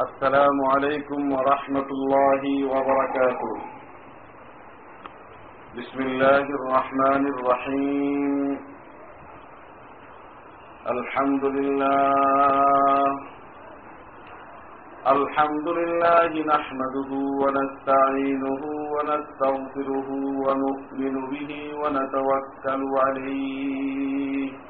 السلام عليكم ورحمة الله وبركاته. بسم الله الرحمن الرحيم. الحمد لله. الحمد لله نحمده ونستعينه ونستغفره ونؤمن به ونتوكل عليه.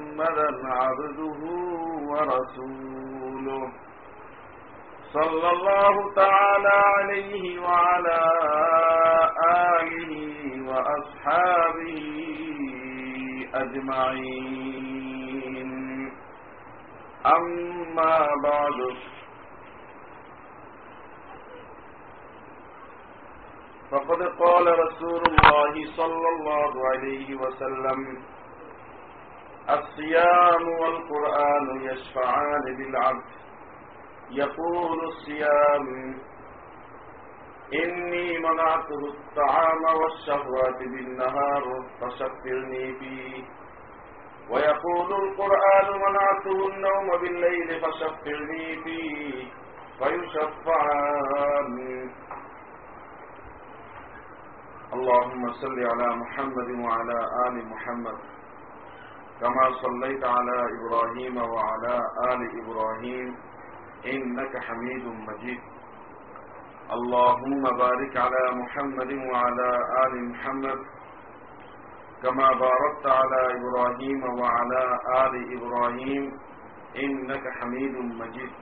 محمدا عبده ورسوله. صلى الله تعالى عليه وعلى آله وأصحابه أجمعين. أما بعد. فقد قال رسول الله صلى الله عليه وسلم الصيام والقرآن يشفعان بالعبد. يقول الصيام إني منعته الطعام والشهوات بالنهار فشفرني فيه. ويقول القرآن منعته النوم بالليل فشفرني فيه. فيشفعان اللهم صل على محمد وعلى آل محمد. كما صليت على إبراهيم وعلى آل إبراهيم إنك حميد مجيد اللهم بارك على محمد وعلى آل محمد كما باركت على إبراهيم وعلى آل إبراهيم إنك حميد مجيد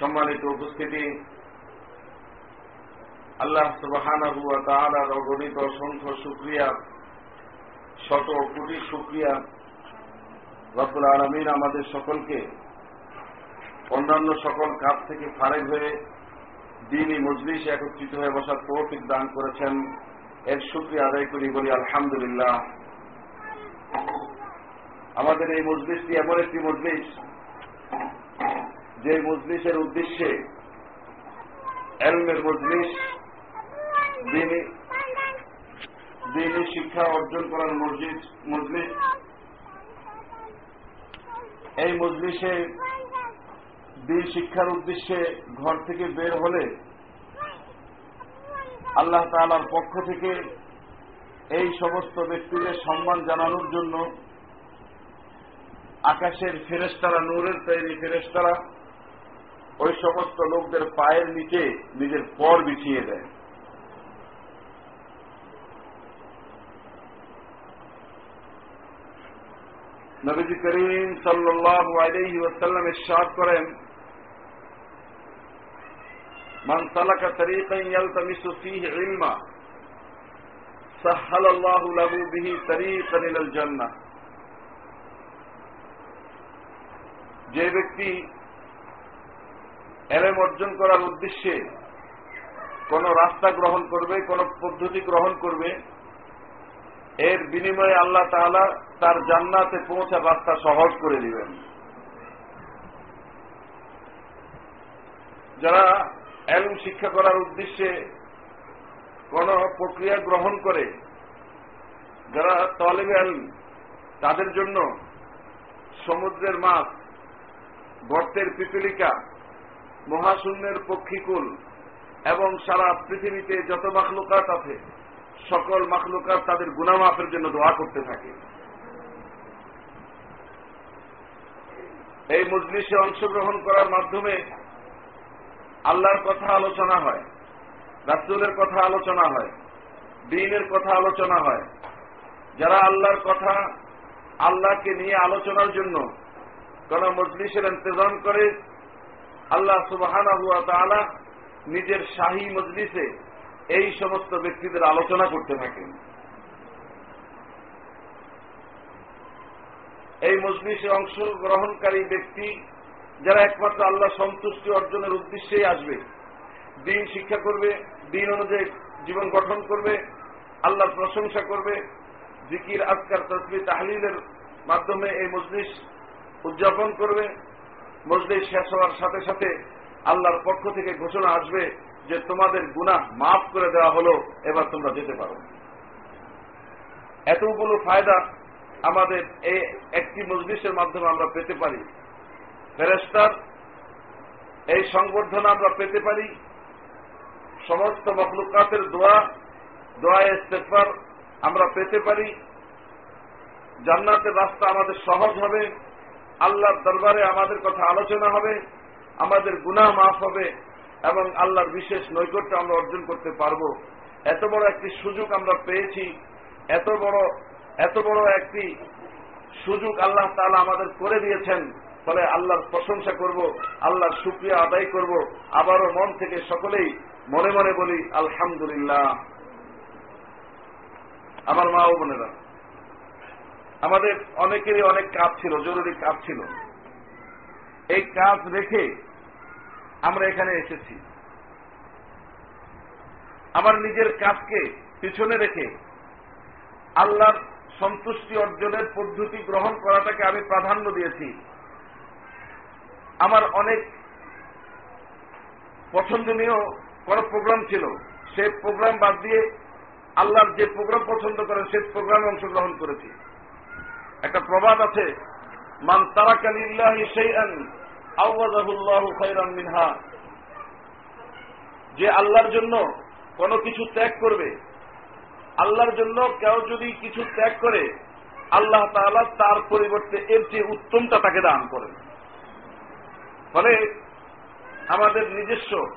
সম্মানিত উপস্থিতি আল্লাহ সুবহানাহু ওয়া তাআলার অগণিত অসংখ্য শুকরিয়া শত কোটি শুকরিয়া। রব্বুল আলমিন আমাদের সকলকে অন্যান্য সকল কাজ থেকে ফারেক হয়ে দিনই মজলিস একত্রিত হয়ে বসার তৌফিক দান করেছেন। এর শুক্রিয়া আদায় করি, বলি আলহামদুলিল্লাহ। আমাদের এই মজলিসটি এমন একটি মজলিস, যে মজলিসের উদ্দেশ্যে এলমের মজলিস দিনই শিক্ষা অর্জন করার মসজিদ, মজলিস। এই মজলিসে দিন শিক্ষার উদ্দেশ্যে ঘর থেকে বের হলে আল্লাহ তালার পক্ষ থেকে এই সমস্ত ব্যক্তিদের সম্মান জানানোর জন্য আকাশের ফেরেস্তারা নূরের তৈরি ফেরেস্তারা ওই সমস্ত লোকদের পায়ের নিচে নিজের পর বিছিয়ে দেয়। নবীজি করিম সাল্লাহ আলহি ওসাল্লাম ইসাদ করেন من سلك طريقا يلتمس فيه علما سهل الله له به طريقا الى الجنه যে ব্যক্তি এলেম অর্জন করার উদ্দেশ্যে কোন রাস্তা গ্রহণ করবে কোন পদ্ধতি গ্রহণ করবে এর বিনিময়ে আল্লাহ তাআলা তার জান্নাতে পৌঁছার রাস্তা সহজ করে দিবেন। যারা এলম শিক্ষা করার উদ্দেশ্যে কোন প্রক্রিয়া গ্রহণ করে, যারা তলেবে এলম, তাদের জন্য সমুদ্রের মাছ, গর্তের পিপিলিকা, মহাশূন্যের পক্ষীকুল এবং সারা পৃথিবীতে যত মাখলুকাত আছে সকল মাখলুকাত তাদের গুনামাফের জন্য দোয়া করতে থাকে। এই মজলিসে অংশগ্রহণ করার মাধ্যমে আল্লাহর কথা আলোচনা হয়, রাসুলের কথা আলোচনা হয়, দিনের কথা আলোচনা হয়। যারা আল্লাহর কথা আল্লাহকে নিয়ে আলোচনার জন্য কোন মজলিসের ইন্তজাম করে, আল্লাহ সুবাহানা হুয়া নিজের শাহী মজলিসে এই সমস্ত ব্যক্তিদের আলোচনা করতে থাকেন এই মজলিসে অংশগ্রহণকারী ব্যক্তি যারা একমাত্র আল্লাহ সন্তুষ্টি অর্জনের উদ্দেশ্যেই আসবে, দিন শিক্ষা করবে, দিন অনুযায়ী জীবন গঠন করবে, আল্লাহর প্রশংসা করবে, জিকির, আজকার তসবি তাহলিলের মাধ্যমে এই মজলিস উদযাপন করবে। মজলিস শেষ হওয়ার সাথে সাথে আল্লাহর পক্ষ থেকে ঘোষণা আসবে যে তোমাদের গুনাহ মাফ করে দেওয়া হলো, এবার তোমরা যেতে পারো। এতগুলো ফায়দা আমাদের এই একটি মজলিসের মাধ্যমে আমরা পেতে পারি। ফেরেস্তার এই সংবর্ধনা আমরা পেতে পারি। সমস্ত মখলুকাতের দোয়া দোয়া ইস্তেফার আমরা পেতে পারি। জান্নাতের রাস্তা আমাদের সহজ হবে। আল্লাহর দরবারে আমাদের কথা আলোচনা হবে। আমাদের গুনাহ মাফ হবে। এবং আল্লাহর বিশেষ নৈকট্য আমরা অর্জন করতে পারব। এত বড় একটি সুযোগ আমরা পেয়েছি। এত বড় এত বড় একটি সুযোগ আল্লাহ তালা আমাদের করে দিয়েছেন। ফলে আল্লাহর প্রশংসা করব, আল্লাহর শুক্রিয়া আদায় করব। আবারও মন থেকে সকলেই মনে মনে বলি, আলহামদুলিল্লাহ। আমার মা ও বোনেরা, আমাদের অনেকেরই অনেক কাজ ছিল, জরুরি কাজ ছিল। এই কাজ রেখে আমরা এখানে এসেছি। আমার নিজের কাজকে পিছনে রেখে আল্লাহর সন্তুষ্টি অর্জনের পদ্ধতি গ্রহণ করাটাকে আমি প্রাধান্য দিয়েছি। আমার অনেক পছন্দনীয় কোন প্রোগ্রাম ছিল। সে প্রোগ্রাম বাদ দিয়ে আল্লাহর যে প্রোগ্রাম পছন্দ করেন সে প্রোগ্রামে অংশগ্রহণ করেছি। একটা প্রবাদ আছে, মান তারাকালিল্লাহি সেইআন মিনহা। যে আল্লাহর জন্য কোনো কিছু ত্যাগ করবে, আল্লাহর জন্য কেউ যদি কিছু ত্যাগ করে, আল্লাহ তাআলা তার পরিবর্তে এর চেয়ে উত্তমটা তাকে দান করেন। ফলে আমাদের নিজস্ব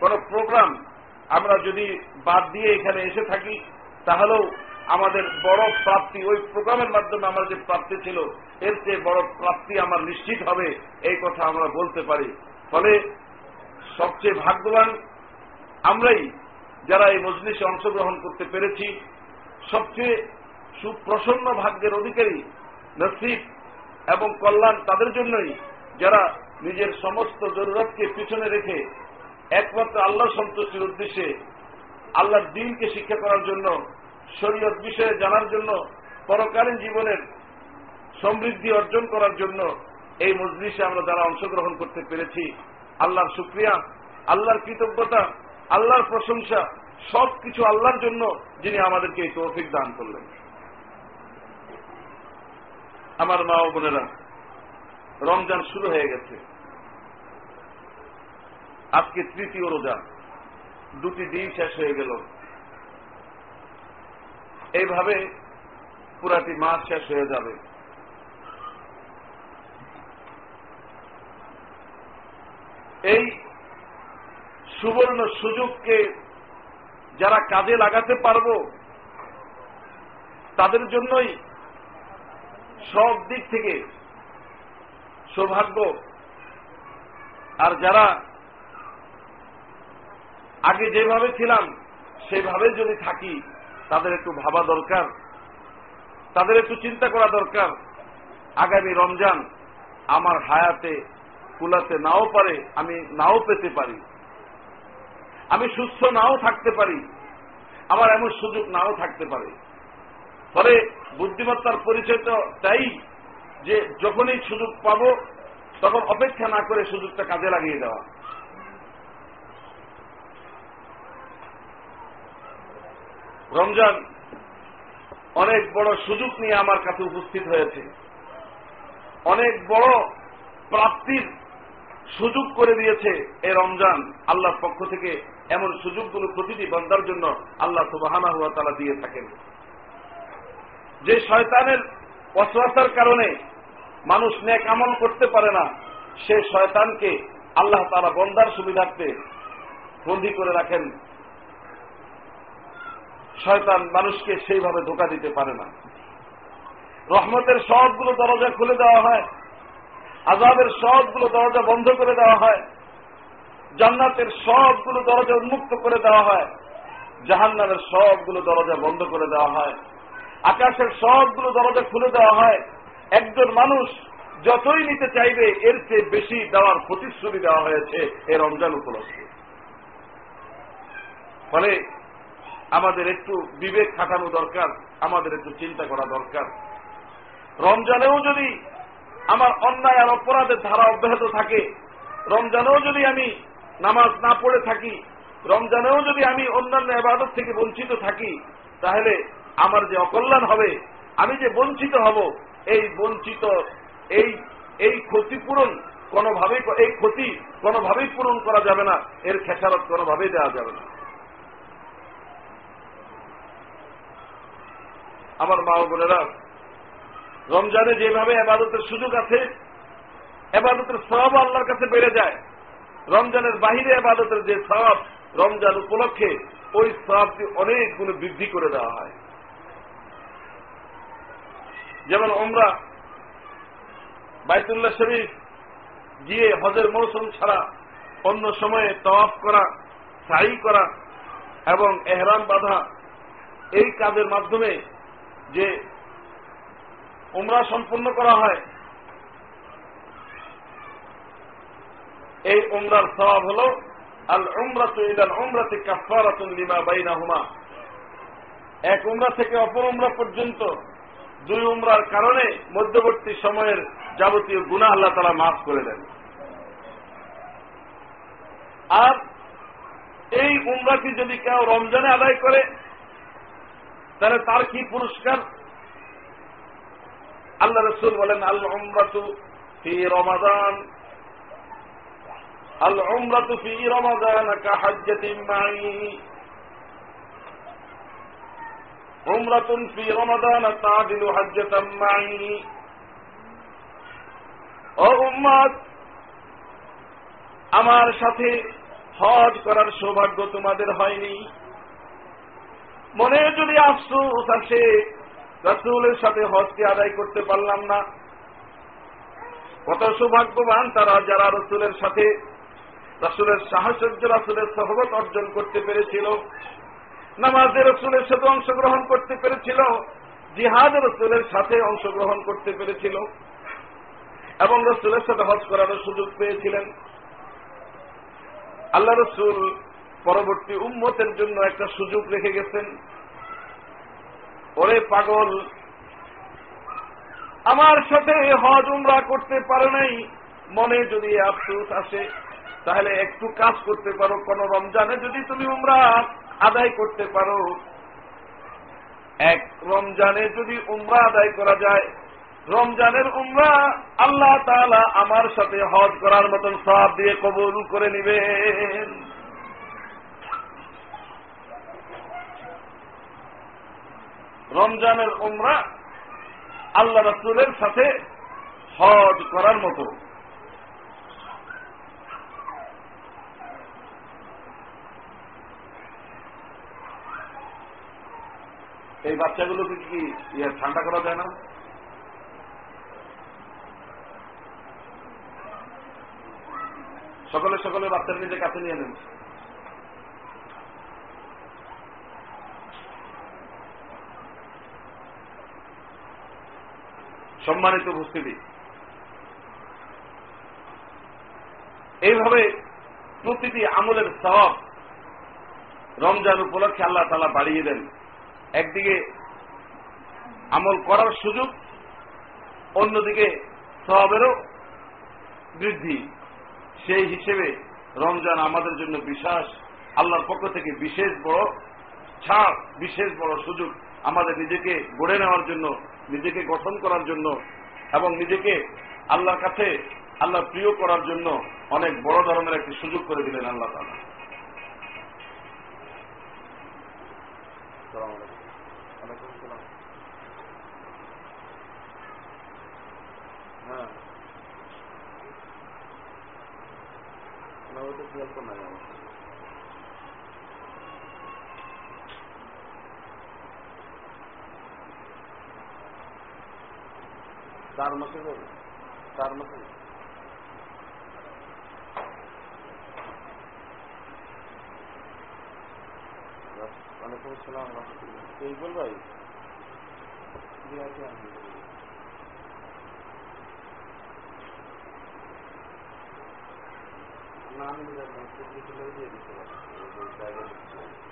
কোন প্রোগ্রাম আমরা যদি বাদ দিয়ে এখানে এসে থাকি, তাহলেও আমাদের বড় প্রাপ্তি, ওই প্রোগ্রামের মাধ্যমে আমার যে প্রাপ্তি ছিল, এর চেয়ে বড় প্রাপ্তি আমার নিশ্চিত হবে, এই কথা আমরা বলতে পারি। ফলে সবচেয়ে ভাগ্যবান আমরাই যারা এই মজলিসে অংশগ্রহণ করতে পেরেছি, সবচেয়ে সুপ্রসন্ন ভাগ্যের অধিকারী, নসিব এবং কল্যাণ তাদের জন্যই যারা নিজের সমস্ত জরুরতকে পিছনে রেখে একমাত্র আল্লাহ সন্তুষ্টির উদ্দেশ্যে আল্লাহর দিনকে শিক্ষা করার জন্য শরীয়ত বিষয়ে জানার জন্য পরকালীন জীবনের সমৃদ্ধি অর্জন করার জন্য এই মজলিসে আমরা যারা অংশগ্রহণ করতে পেরেছি, আল্লাহর শুক্রিয়া, আল্লাহর কৃতজ্ঞতা, আল্লাহর প্রশংসা সব কিছু আল্লাহর জন্য যিনি আমাদেরকে এই তৌফিক দান করলেন। আমার মা ও বোনেরা, রমজান শুরু হয়ে গেছে। আজকে তৃতীয় রোজা, দুটি দিন শেষ হয়ে গেল। এইভাবে পুরাটি মাস শেষ হয়ে যাবে। এই সুবর্ণ সুযোগকে যারা কাজে লাগাতে পারব, তাদের জন্যই সব দিক থেকে সৌভাগ্য। আর যারা আগে যেভাবে ছিলাম, সেভাবে যদি থাকি তাদের একটু ভাবা দরকার, তাদের একটু চিন্তা করা দরকার। আগামী রমজান আমার হায়াতে, কুলাতে নাও পারে, আমি নাও পেতে পারি। আমি সুস্থ নাও থাকতে পারি, আমার এমন সুযোগ নাও থাকতে পারে। ফলে বুদ্ধিমত্তার পরিচয় তো তাই যে যখনই সুযোগ পাব, তখন অপেক্ষা না করে সুযোগটা কাজে লাগিয়ে দেওয়া। রমজান অনেক বড় সুযোগ নিয়ে আমার কাছে উপস্থিত হয়েছে। অনেক বড় প্রাপ্তির সুযোগ করে দিয়েছে এই রমজান আল্লাহর পক্ষ থেকে। এমন সুযোগগুলো প্রতিটি বন্দার জন্য আল্লাহ সুবাহানা হুয়া তারা দিয়ে থাকেন। যে শয়তানের অসুয়াশার কারণে মানুষ নেক আমল করতে পারে না, সে শয়তানকে আল্লাহ তারা বন্দার সুবিধার্থে বন্দী করে রাখেন। শয়তান মানুষকে সেইভাবে ধোকা দিতে পারে না। রহমতের সবগুলো দরজা খুলে দেওয়া হয়। আজাবের সবগুলো দরজা বন্ধ করে দেওয়া হয়। জান্নাতের সবগুলো দরজা উন্মুক্ত করে দেওয়া হয়। জাহান্নামের সবগুলো দরজা বন্ধ করে দেওয়া হয়। আকাশের সবগুলো দরজা খুলে দেওয়া হয়। একজন মানুষ যতই নিতে চাইবে, এর চেয়ে বেশি দেওয়ার প্রতিশ্রুতি দেওয়া হয়েছে এই রমজান উপলক্ষে। ফলে আমাদের একটু বিবেক খাটানো দরকার, আমাদের একটু চিন্তা করা দরকার। রমজানেও যদি আমার অন্যায় আর অপরাধের ধারা অব্যাহত থাকে, রমজানেও যদি আমি নামাজ না পড়ে থাকি, রমজানেও যদি আমি অন্যান্য আবাদত থেকে বঞ্চিত থাকি, তাহলে আমার যে অকল্যাণ হবে, আমি যে বঞ্চিত হব, এই বঞ্চিত, এই এই ক্ষতিপূরণ কোনোভাবেই, এই ক্ষতি কোনোভাবেই পূরণ করা যাবে না, এর খেসারত কোনোভাবেই দেওয়া যাবে না। আমার মা বোনেরা, রমজানে যেভাবে আবাদতের সুযোগ আছে আবাদতের সব আল্লাহর কাছে বেড়ে যায়, রমজানের বাহিরে আবাদতের যে সব রমজান উপলক্ষে, ওই সবটি অনেক গুণ বৃদ্ধি করে দেওয়া হয়। যেমন আমরা বাইতুল্লাহ শরীফ গিয়ে হজের মৌসুম ছাড়া অন্য সময়ে তওয়াফ করা সাই করা এবং এহরাম বাঁধা, এই কাজের মাধ্যমে যে উমরা সম্পূর্ণ করা হয়, এই উমরার স্বভাব হল আল উমরা উমরাত ইলাল উমরাতে কাফারাতুন লিমা বাইনাহুমা। এক উমরা থেকে অপর উমরা পর্যন্ত দুই উমরার কারণে মধ্যবর্তী সময়ের যাবতীয় গুণা আল্লাহ তারা মাফ করে দেন। আর এই উমরাটি যদি কেউ রমজানে আদায় করে তাহলে তার কি পুরস্কার? আল্লাহ রসুল বলেন, আল উমরাতু ফি রমাদান। আল উমরাতু ফি রমাদান কাহাজ্জাতিন মাই। উমরাতুন ফি রমাদান তাদিলু হাজ্জাতাম মাই। ও উম্মত আমার সাথে হজ করার সৌভাগ্য তোমাদের হয়নি। মনে যদি আফসোস আসে, রসুলের সাথে হজকে আদায় করতে পারলাম না। কত সৌভাগ্যবান তারা যারা রসুলের সাথে, রসুলের সাহসর্য রসুলের সহবত অর্জন করতে পেরেছিল। নামাজের রসুলের সাথে অংশগ্রহণ করতে পেরেছিল। জিহাদ রসুলের সাথে অংশগ্রহণ করতে পেরেছিল। এবং রসুলের সাথে হজ করারও সুযোগ পেয়েছিলেন। আল্লাহ রসুল পরবর্তী উম্মতের জন্য একটা সুযোগ রেখে গেছেন। ওরে পাগল, আমার সাথে হজ উমরা করতে পারো নাই, মনে যদি আফসুস আসে, তাহলে একটু কাজ করতে পারো, কোন রমজানে যদি তুমি উমরা আদায় করতে পারো। এক, রমজানে যদি উমরা আদায় করা যায়, রমজানের উমরা আল্লাহ তালা আমার সাথে হজ করার মতন সব দিয়ে কবুল করে নিবেন। রমজানের উমরা আল্লাহ রসুলের সাথে হজ করার মতো। এই বাচ্চাগুলোকে কি ইয়ে ঠান্ডা করা যায় না? সকলে সকলে বাচ্চার নিজে কাছে নিয়ে নেন। সম্মানিত উপস্থিতি। এইভাবে প্রতিটি আমলের সব রমজান উপলক্ষে আল্লাহ তালা বাড়িয়ে দেন। একদিকে আমল করার সুযোগ, অন্যদিকে সবেরও বৃদ্ধি। সেই হিসেবে রমজান আমাদের জন্য বিশ্বাস আল্লাহর পক্ষ থেকে বিশেষ বড় ছাড়, বিশেষ বড় সুযোগ আমাদের নিজেকে গড়ে নেওয়ার জন্য নিজেকে গঠন করার জন্য এবং নিজেকে আল্লাহর কাছে আল্লাহ প্রিয় করার জন্য অনেক বড় ধরনের একটি সুযোগ করে দিলেন আল্লাহ তালা হ্যাঁ খেয়াল করো না চার মাসে চার মাসে ওয়ালাইকুম আসসালাম রহমতুল্লাহ। ইকবল ভাই? নাম দিয়ে দিতে পারছি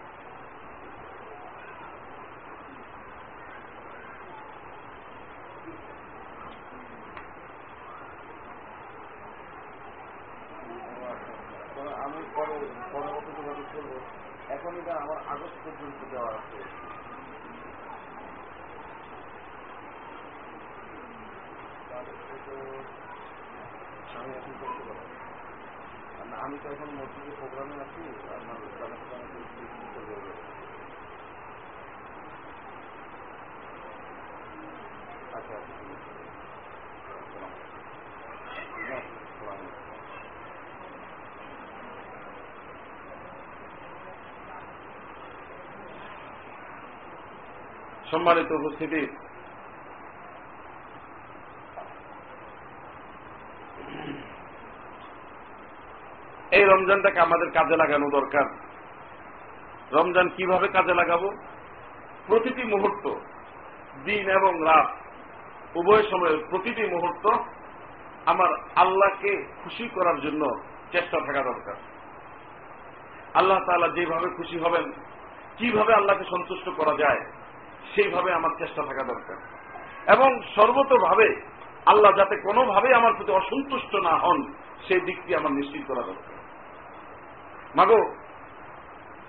সম্মানিত উপস্থিতি। এই রমজানটাকে আমাদের কাজে লাগানো দরকার। রমজান কীভাবে কাজে লাগাবো? প্রতিটি মুহূর্ত, দিন এবং রাত, উভয় সময়ের প্রতিটি মুহূর্ত আমার আল্লাহকে খুশি করার জন্য চেষ্টা থাকা দরকার। আল্লাহ তাআলা যেভাবে খুশি হবেন, কীভাবে আল্লাহকে সন্তুষ্ট করা যায় সেইভাবে আমার চেষ্টা থাকা দরকার। এবং সর্বতভাবে আল্লাহ যাতে কোনোভাবে আমার প্রতি অসন্তুষ্ট না হন, সেই দিকটি আমার নিশ্চিত করা দরকার। মাগো,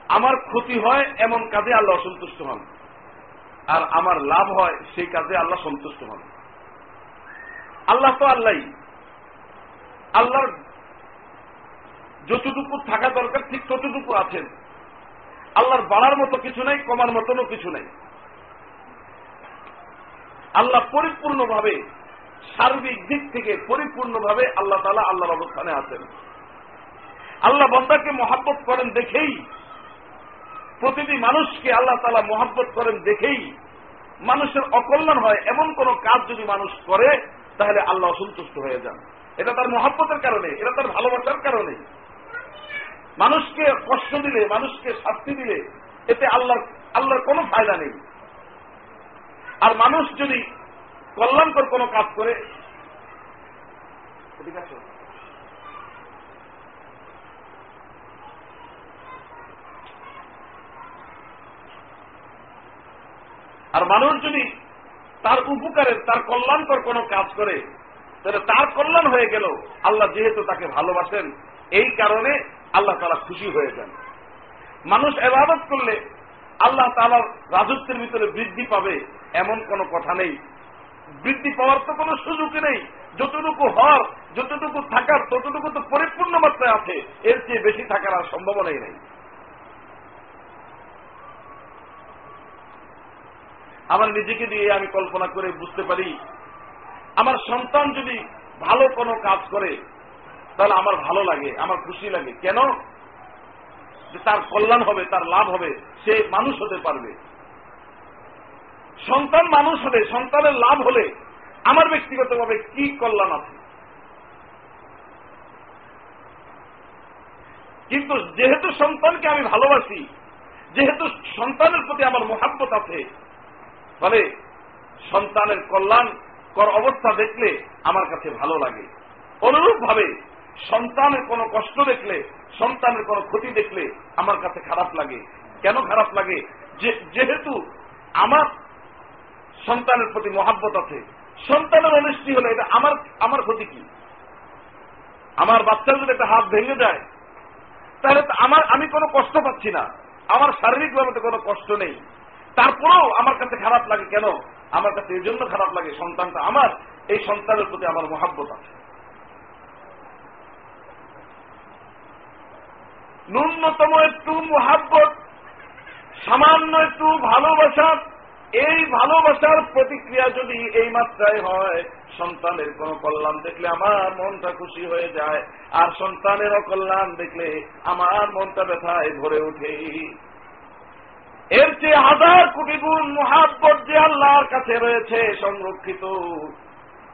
আমার ক্ষতি হয় এমন কাজে আল্লাহ অসন্তুষ্ট হন। আর আমার লাভ হয় সেই কাজে আল্লাহ সন্তুষ্ট হন। আল্লাহ তো আল্লাহ আল্লাহর যতটুকু থাকা দরকার, ঠিক ততটুকু আছেন। আল্লাহর বাড়ার মতো কিছু নাই, কমার মতনও কিছু নাই। আল্লাহ পরিপূর্ণভাবে সার্বিক দিক থেকে পরিপূর্ণভাবে আল্লাহ তালা আল্লাহর অবস্থানে আছেন। আল্লাহ বন্দাকে মহাব্বত করেন দেখেই, প্রতিটি মানুষকে আল্লাহ তালা মহাব্বত করেন দেখেই মানুষের অকল্যাণ হয়। এমন কোন কাজ যদি মানুষ করে, তাহলে আল্লাহ অসন্তুষ্ট হয়ে যান। এটা তার মহাব্বতের কারণে, এটা তার ভালোবাসার কারণে। মানুষকে কষ্ট দিলে, মানুষকে শাস্তি দিলে, এতে আল্লাহ আল্লাহর কোনো ফায়দা নেই। আর মানুষ যদি কল্যাণকর কোনো কাজ করে, ঠিক আছে? আর মানুষ যদি তার উপকারের তার কল্যাণকর কোনো কাজ করে, তাহলে তার কল্যাণ হয়ে গেল। আল্লাহ যেহেতু তাকে ভালোবাসেন, এই কারণে আল্লাহ তারা খুশি হয়ে যান। মানুষ এবাদত করলে আল্লাহ তালার রাজত্বের ভিতরে বৃদ্ধি পাবে এমন কোনো কথা নেই। বৃদ্ধি পাওয়ার তো কোনো সুযোগই নেই। যতটুকু হওয়ার, যতটুকু থাকার, ততটুকু তো পরিপূর্ণ মাত্রায় আছে। এর চেয়ে বেশি থাকার আর সম্ভাবনাই নেই। আমার নিজেকে দিয়ে আমি কল্পনা করে বুঝতে পারি, আমার সন্তান যদি ভালো কোনো কাজ করে, তাহলে আমার ভালো লাগে, আমার খুশি লাগে। কেন? যে তার কল্যাণ হবে, তার লাভ হবে, সে মানুষ হতে পারবে। সন্তান মানুষ হলে, সন্তানের লাভ হলে আমার ব্যক্তিগতভাবে কি কল্যাণ আছে? কিন্তু যেহেতু সন্তানকে আমি ভালোবাসি, যেহেতু সন্তানের প্রতি আমার মহাব্বত আছে ফলে সন্তানের কল্যাণ কর অবস্থা দেখলে আমার কাছে ভালো লাগে। অনুরূপ ভাবে সন্তানের কোনো কষ্ট দেখলে, সন্তানের কোনো ক্ষতি দেখলে আমার কাছে খারাপ লাগে। কেন খারাপ লাগে? যেহেতু আমার সন্তানের প্রতি মহাব্বত আছে, সন্তানের অনিষ্টি হলে এটা আমার আমার ক্ষতি কি? আমার বাচ্চার যদি একটা হাত ভেঙে যায়, তাহলে আমার, আমি কোনো কষ্ট পাচ্ছি না। আমার শারীরিকভাবে তো কোনো কষ্ট নেই। তারপরেও আমার কাছে খারাপ লাগে কেন? আমার কাছে এই জন্য খারাপ লাগে, সন্তানটা আমার, এই সন্তানের প্রতি আমার মহাব্বত আছে। ন্যূনতম একটু মহাব্বত, সামান্য একটু ভালোবাসা, এই ভালোবাসার প্রতিক্রিয়া যদি এই মাত্রায় হয়, সন্তানের কোন কল্যাণ দেখলে আমার মনটা খুশি হয়ে যায়, আর সন্তানের অকল্যাণ দেখলে আমার মনটা ব্যথায় ভরে ওঠে। এর চেয়ে হাজার কোটি গুণ মহাব্বত যে আল্লাহর কাছে রয়েছে, সংরক্ষিত।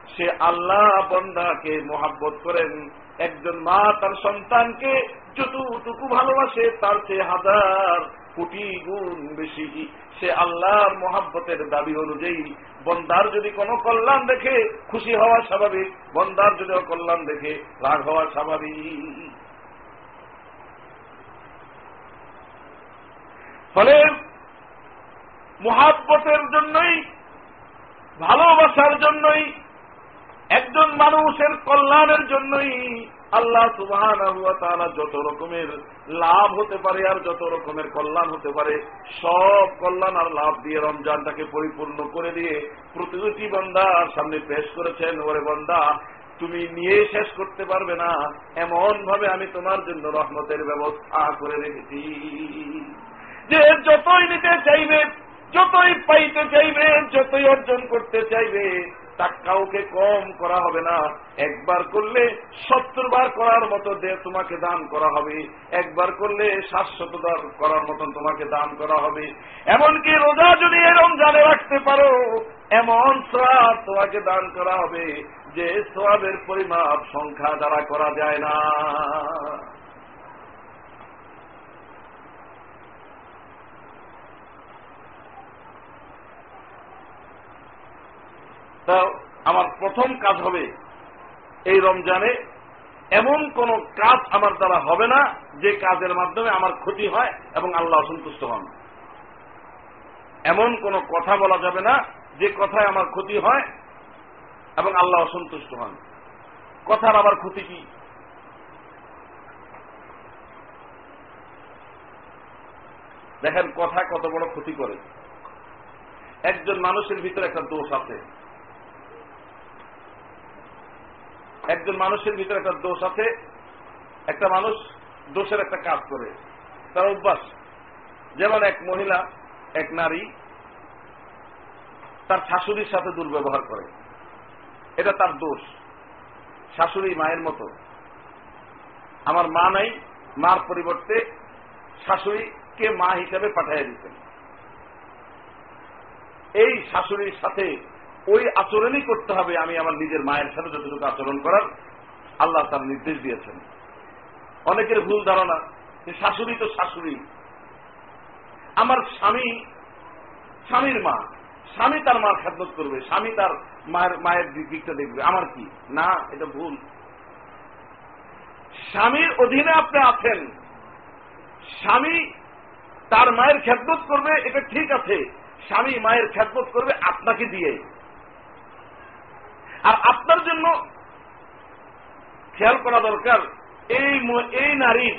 সে আল্লাহ বন্দাকে মোহাব্বত করেন। একজন মা তার সন্তানকে যতটুকু ভালোবাসে, তার চেয়ে হাজার কোটি গুণ বেশি। সে আল্লাহর মোহাব্বতের দাবি অনুযায়ী বন্দার যদি কোনো কল্যাণ দেখে, খুশি হওয়া স্বাভাবিক। বন্দার যদি অকল্যাণ দেখে, রাগ হওয়া স্বাভাবিক। ফলে মোহাব্বতের জন্যই, ভালোবাসার জন্যই একজন মানুষের কল্যাণের জন্যই আল্লাহ সুবাহ যত রকমের লাভ হতে পারে আর যত রকমের কল্যাণ হতে পারে, সব কল্যাণ আর লাভ দিয়ে রমজানটাকে পরিপূর্ণ করে দিয়ে প্রতিটি বন্দার সামনে পেশ করেছেন, ওরে বন্দা, তুমি নিয়ে শেষ করতে পারবে না। এমন ভাবে আমি তোমার জন্য রহমতের ব্যবস্থা করে রেখেছি। যে যতই নিতে চাইবে, যতই পাইতে চাইবে, যতই অর্জন করতে চাইবে তা কাউকে কম করা হবে না। একবার করলে সত্তর বার করার মতো তোমাকে দান করা হবে। একবার করলে সাতশত বার করার মতন তোমাকে দান করা হবে। এমনকি রোজা যদি এরম জানে রাখতে পারো, এমন সোয়াব তোমাকে দান করা হবে যে সোয়াবের পরিমাপ সংখ্যা দ্বারা করা যায় না। তা আমার প্রথম কাজ হবে এই রমজানে এমন কোন কাজ আমার দ্বারা হবে না যে কাজের মাধ্যমে আমার ক্ষতি হয় এবং আল্লাহ অসন্তুষ্ট হন। এমন কোন কথা বলা যাবে না যে কথায় আমার ক্ষতি হয় এবং আল্লাহ অসন্তুষ্ট হন। কথার আবার ক্ষতি কি? দেখেন, কথা কত বড় ক্ষতি করে। একজন মানুষের ভিতরে একটা দোষ আছে। একজন মানুষের ভিতরে একটা দোষ আছে, একটা মানুষ দোষের একটা কাজ করে। তার অভ্যাস, যেমন এক মহিলা, এক নারী, তার শাশুড়ির সাথে দুর্ব্যবহার করে। এটা তার দোষ। শাশুড়ি মায়ের মতো। আমার মা নাই, মার পরিবর্তে শাশুড়িকে মা হিসাবে পাঠাইয়া দিতেন। এই শাশুড়ির সাথে ওই আচরণই করতে হবে, আমি আমার নিজের মায়ের সাথে যতটুকু আচরণ করার আল্লাহ তার নির্দেশ দিয়েছেন। অনেকের ভুল ধারণা, যে শাশুড়ি তো শাশুড়ি। আমার স্বামী, স্বামীর মা, স্বামী তার মার খেদমত করবে, স্বামী তার মায়ের মায়ের দিকটা দেখবে। আমার কি? না, এটা ভুল। স্বামীর অধীনে আপনি আছেন। স্বামী তার মায়ের খেদমত করবে, এটা ঠিক আছে। স্বামী মায়ের খেদমত করবে আপনাকে দিয়ে। আর আপনার জন্য খেয়াল করা দরকার, এই এই নারীর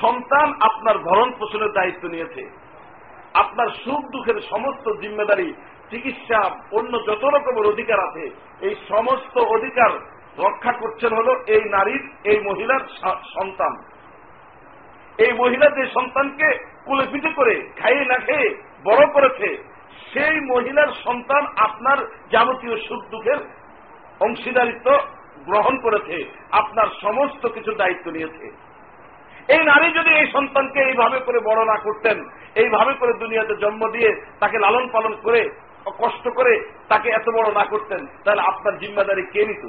সন্তান আপনার ভরণ পোষণের দায়িত্ব নিয়েছে। আপনার সুখ দুঃখের সমস্ত জিম্মেদারি, চিকিৎসা, অন্য যত রকমের অধিকার আছে, এই সমস্ত অধিকার রক্ষা করছেন হল এই নারীর এই মহিলার সন্তান। এই মহিলা যে সন্তানকে কুলে পিঠে করে খাইয়ে না খেয়ে বড় করেছে, সেই মহিলার সন্তান আপনার যাবতীয় সুখ দুঃখের অংশীদারিত্ব গ্রহণ করেছে, আপনার সমস্ত কিছু দায়িত্ব নিয়েছে। এই নারী যদি এই সন্তানকে এইভাবে করে বড় না করতেন, এইভাবে করে দুনিয়াতে জন্ম দিয়ে তাকে লালন পালন করে, কষ্ট করে তাকে এত বড় না করতেন, তাহলে আপনার জিম্মাদারি কে নিত?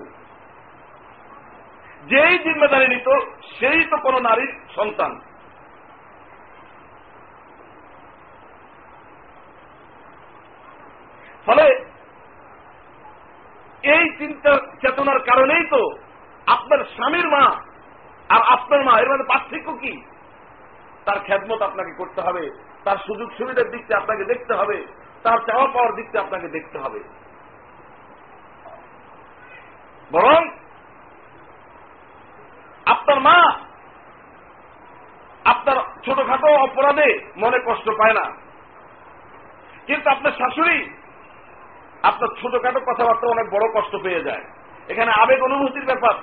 যেই জিম্মাদারি নিত, সেই তো কোন নারীর সন্তান। ফলে এই চিন্তা চেতনার কারণেই তো আপনার স্বামীর মা আর আপনার মা, এর মধ্যে পার্থক্য কি? তার খেদমত আপনাকে করতে হবে, তার সুযোগ সুবিধার দিকটা আপনাকে দেখতে হবে, তার চাওয়া পাওয়ার দিকটা আপনাকে দেখতে হবে। বরং আপনার মা আপনার ছোটখাটো অপরাধে মনে কষ্ট পায় না। কিন্তু আপনার শাশুড়ি আপনার ছোটখাটো কথাবার্তা অনেক বড় কষ্ট পেয়ে যায়। এখানে আবেগ অনুভূতির ব্যাপার।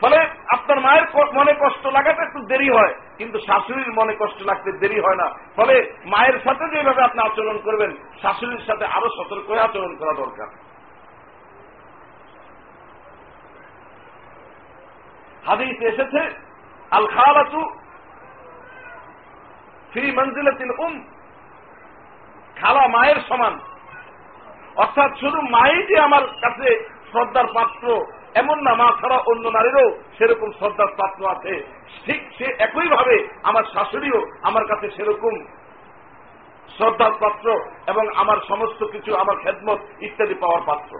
ফলে আপনার মায়ের মনে কষ্ট লাগাতে একটু দেরি হয়, কিন্তু শাশুড়ির মনে কষ্ট লাগতে দেরি হয় না। ফলে মায়ের সাথে যেভাবে আপনি আচরণ করবেন, শাশুড়ির সাথে আরও সতর্ক হয়ে আচরণ করা দরকার। হাদিস এসেছে আল খালাতু ফ্রি মঞ্জিলাতিল উম খালা মায়ের সমান। অর্থাৎ শুধু মাই যে আমার কাছে শ্রদ্ধার পাত্র, এমন না, মা ছাড়া অন্য নারীরও সেরকম শ্রদ্ধার পাত্র আছে। ঠিক সে একইভাবে আমার শাশুড়িও আমার কাছে সেরকম শ্রদ্ধার পাত্র এবং আমার সমস্ত কিছু, আমার খেদমত ইত্যাদি পাওয়ার পাত্র।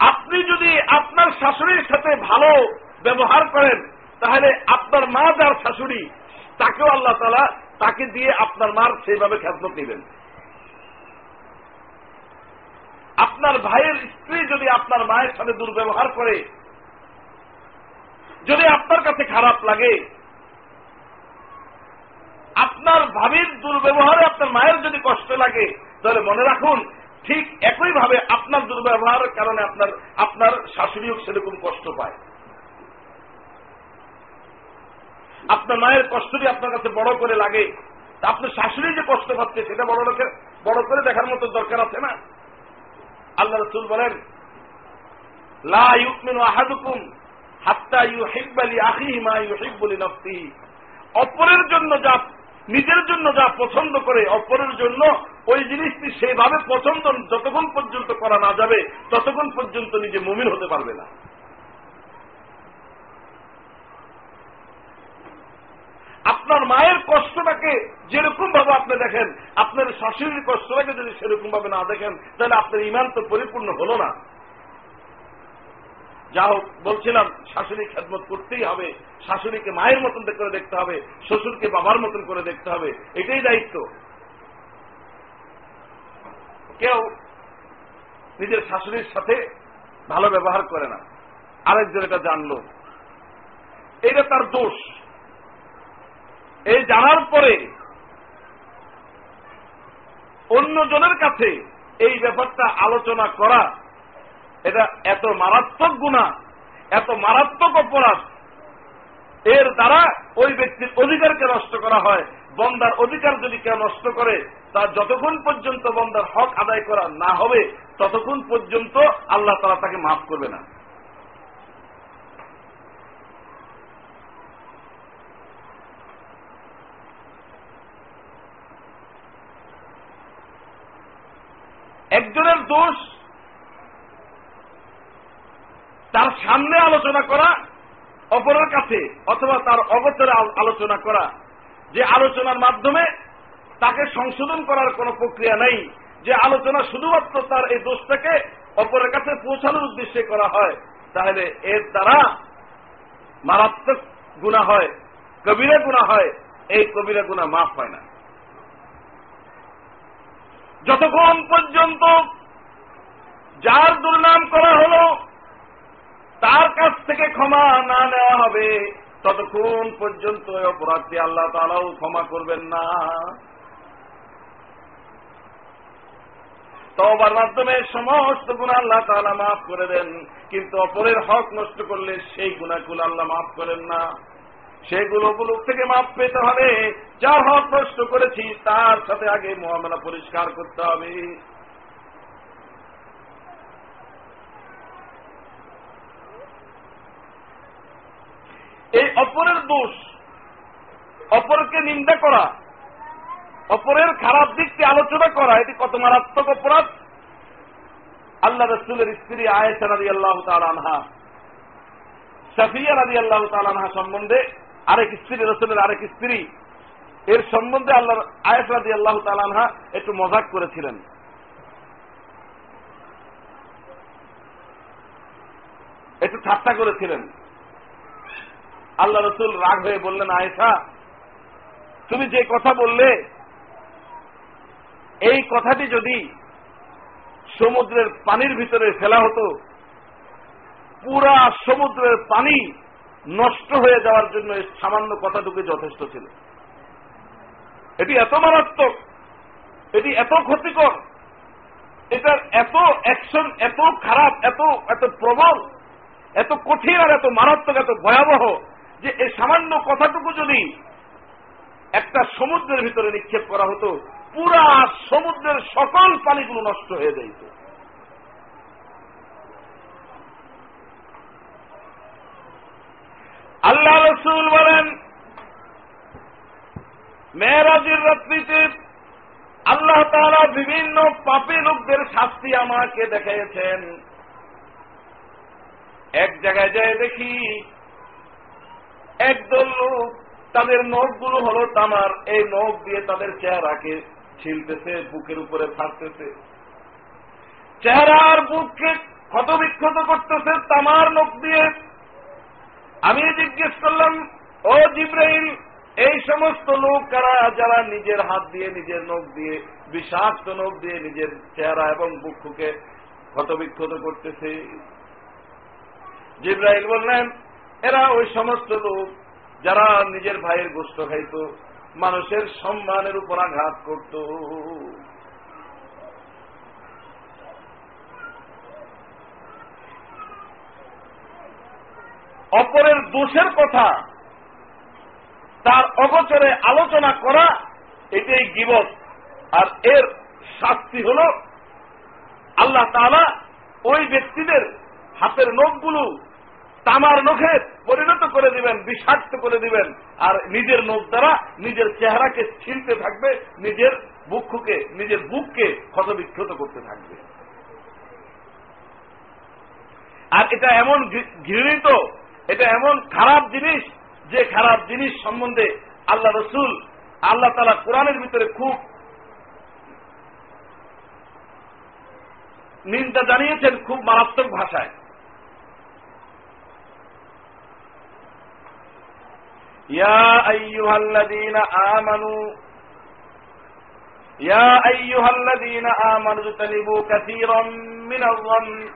আপনি যদি আপনার শাশুড়ির সাথে ভালো ব্যবহার করেন, তাহলে আপনার মা যার শাশুড়ি, তাকেও আল্লাহ তালা তাকে দিয়ে আপনার মার সেইভাবে খেদমত নেবেন। আপনার ভাইয়ের স্ত্রী যদি আপনার মায়ের সাথে দুর্ব্যবহার করে, যদি আপনার কাছে খারাপ লাগে, আপনার ভাবির দুর্ব্যবহারে আপনার মায়ের যদি কষ্ট লাগে, তাহলে মনে রাখুন, ঠিক একইভাবে আপনার দুর্ব্যবহারের কারণে আপনার আপনার শাশুড়িও সেরকম কষ্ট পায়। আপনার মায়ের কষ্টটি আপনার কাছে বড় করে লাগে। তা আপনার শাশুড়ি যে কষ্ট পাচ্ছে, সেটা বড় লোকের, বড় করে দেখার মতো দরকার আছে না? আল্লাহ রসুল বলেন, লা ইউকমিনু আহাদুকুম হাত্তা ইউহিব্বালি আখিহি মা ইউহিব্বুলি নফসিহি। অপরের জন্য যা, নিজের জন্য যা পছন্দ করে, অপরের জন্য ওই জিনিসটি সেইভাবে পছন্দ যতক্ষণ পর্যন্ত করা না যাবে, ততক্ষণ পর্যন্ত নিজে মুমিন হতে পারবে না। আপনার মায়ের কষ্টটাকে যেরকম ভাবে আপনি দেখেন, আপনার শাশুড়ির কষ্টটাকে যদি সেরকম ভাবে না দেখেন, তাহলে আপনার ইমান তো পরিপূর্ণ হল না। যা হোক, বলছিলাম শাশুড়ি খেদমত করতেই হবে, শাশুড়িকে মায়ের মতন করে দেখতে হবে, শ্বশুরকে বাবার মতন করে দেখতে হবে, এটাই দায়িত্ব। কেউ নিজের শাশুড়ির সাথে ভালো ব্যবহার করে না। আরেকজন এটা জানলো। এটা তার দোষ। এই জানার পরে অন্যজনের কাছে এই ব্যাপারটা আলোচনা করা, এটা এত মারাত্মক গুণা, এত মারাত্মক অপরাধ। এর দ্বারা ওই ব্যক্তির অধিকারকে নষ্ট করা হয়। বন্দার অধিকার যদি কেউ নষ্ট করে তার যতক্ষণ পর্যন্ত বন্দার হক আদায় করা না হবে, ততক্ষণ পর্যন্ত আল্লাহ তারা তাকে মাফ করবে না। একজনের দোষ তার সামনে আলোচনা করা, অপরের কাছে, অথবা তার অগচরে আলোচনা করা। যে আলোচনার মাধ্যমে তাকে সংশোধন করার কোন প্রক্রিয়া নেই। যে আলোচনা শুধুমাত্র তার এই দোষটাকে অপরের কাছে পৌঁছানোর উদ্দেশ্যে করা হয়, তাহলে এর দ্বারা মারাত্মক গুণা হয় কবিরা গুণা হয়, এই কবিরা গুণা মাফ হয় না। যতক্ষণ পর্যন্ত যার দুর্নাম করা হল, তার কাছ থেকে ক্ষমা না নেওয়া হবে, ততক্ষণ পর্যন্ত অপরাধী আল্লাহ তালাও ক্ষমা করবেন না। তবার মাধ্যমে সমস্ত গুণা আল্লাহ তালা মাফ করে দেন, কিন্তু অপরের হক নষ্ট করলে সেই গুণাগুলো আল্লাহ মাফ করেন না। সেগুলো গুলো থেকে মাপ পেতে হবে। যার হক নষ্ট করেছি, তার সাথে আগে মহামেলা পরিষ্কার করতে হবে। এই অপরের দোষ, অপরকে নিন্দা করা, অপরের খারাপ দিকটি আলোচনা করা, এটি কত মারাত্মক অপরাধ? আল্লাহ রসুলের স্ত্রী আয়েসা রাজি আল্লাহ তালানহা সাফিয়া রাজি আল্লাহ তালানহা সম্বন্ধে আরেক স্ত্রী, রসুলের আরেক স্ত্রী, এর সম্বন্ধে আল্লাহ আয়েস রাজি আল্লাহ তালানহা একটু মজাক করেছিলেন। একটু ঠাট্টা করেছিলেন। আল্লাহ রসুল রাগ হয়ে বললেন, আয়েশা, তুমি যে কথা বললে, এই কথাটি যদি সমুদ্রের পানির ভিতরে ফেলা হতো, পুরা সমুদ্রের পানি নষ্ট হয়ে যাওয়ার জন্য সামান্য কথাটুকু যথেষ্ট ছিল। এটি এত মারাত্মক, এটি এত ক্ষতিকর, এটার এত অ্যাকশন এত খারাপ, এত এত প্রবল, এত কঠিন আর এত মারাত্মক, এত ভয়াবহ যে এই সামান্য কথাটুকু যদি একটা সমুদ্রের ভিতরে নিক্ষেপ করা হতো, পুরা সমুদ্রের সকল পানিগুলো নষ্ট হয়ে যাইত। আল্লাহ রসুল বলেন, মেয়েরাজের রাত্রিতে আল্লাহ তারা বিভিন্ন পাপী লোকদের শাস্তি আমাকে দেখাইছেন এক জায়গায় যায় দেখি, একদল লোক তাদের নখগুলো হলো তামার, এই নখ দিয়ে তাদের চেহারাকে ছিলতেছে, বুকের উপরে ফাটতেছে চেহারার বুককে ক্ষত বিক্ষত করতেছে তামার নখ দিয়ে। আমি জিজ্ঞেস করলাম, ও জিব্রাইল, এই সমস্ত লোক কারা যারা নিজের হাত দিয়ে, নিজের নখ দিয়ে, বিষাক্ত নখ দিয়ে নিজের চেহারা এবং বুক্ষুকে ক্ষতবিক্ষত করতেছে? জিব্রাইল বললেন, এরা ওই সমস্ত লোক যারা নিজের ভাইয়ের গোষ্ঠ খাইত, মানুষের সম্মানের উপর আঘাত করত। অপরের দোষের কথা তার অগোচরে আলোচনা করা, এটাই গিবত। আর এর শাস্তি হল আল্লাহ তালা ওই ব্যক্তিদের হাতের নখগুলো তামার নখে পরিণত করে দিবেন, বিষাক্ত করে দিবেন, আর নিজের নখ দ্বারা নিজের চেহারাকে ছিলতে থাকবে, নিজের বুক্ষকে নিজের বুককে ক্ষতবিক্ষত করতে থাকবে। আর এটা এমন ঘৃণিত এটা এমন খারাপ জিনিস যে খারাপ জিনিস সম্বন্ধে আল্লাহ রসুল আল্লাহ তালা কোরআনের ভিতরে খুব নিন্দা জানিয়েছেন খুব মারাত্মক ভাষায় يا أيها الذين آمنوا يا أيها الذين آمنوا اجتنبوا كثيرا من الظن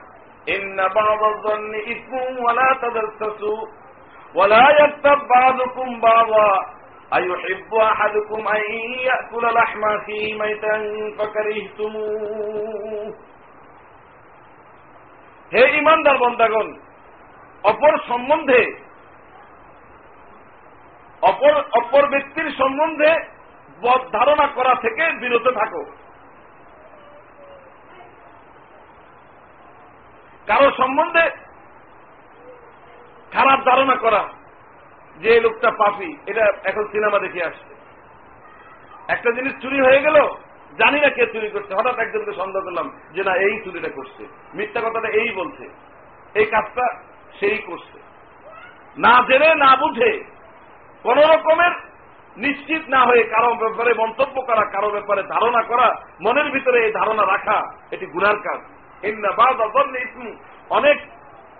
إن بعض الظن إثم ولا تجسسوا ولا يكتب بعضكم بعضا أيحب أحدكم أن يأكل لحم أخيه ميتا فكرهتموه হে ইমানদার বন্দাগণ অপর সম্বন্ধে অপর অপর ব্যক্তির সম্বন্ধে বদ ধারণা করা থেকে বিরত থাকো কারও সম্বন্ধে খারাপ ধারণা করা যে লোকটা পাপি, এটা এখন সিনেমা দেখে আসছে। একটা জিনিস চুরি হয়ে গেল, জানি না কে চুরি করছে। হঠাৎ একজনকে সন্দেহ করলাম যে না, এই চুরিটা করছে। মিথ্যা কথাটা এই বলছে। এই কাজটা সেই করছে। না জেনে, না বুঝে, কোন রকমের নিশ্চিত না হয়ে কারও ব্যাপারে মন্তব্য করা, কারও ব্যাপারে ধারণা করা, মনের ভিতরে এই ধারণা রাখা, এটি গুনার কাজ। অনেক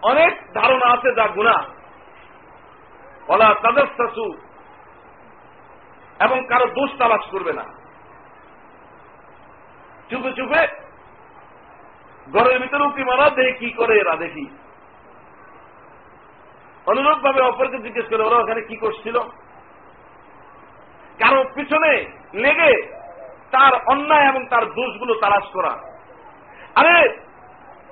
অনেক ধারণা আছে যা গুণা ওলা তাদের শাশু এবং কারও দোষ তালাশ করবে না। চুপে চুপে ঘরের ভিতরে উঁকি মারা কি করে এরা, দেখি। অনুরূপ ভাবে অপরকে জিজ্ঞেস করে, ওরা ওখানে কি করছিল? কারও পিছনে লেগে তার অন্যায় এবং তার দোষগুলো তালাশ করা। আরে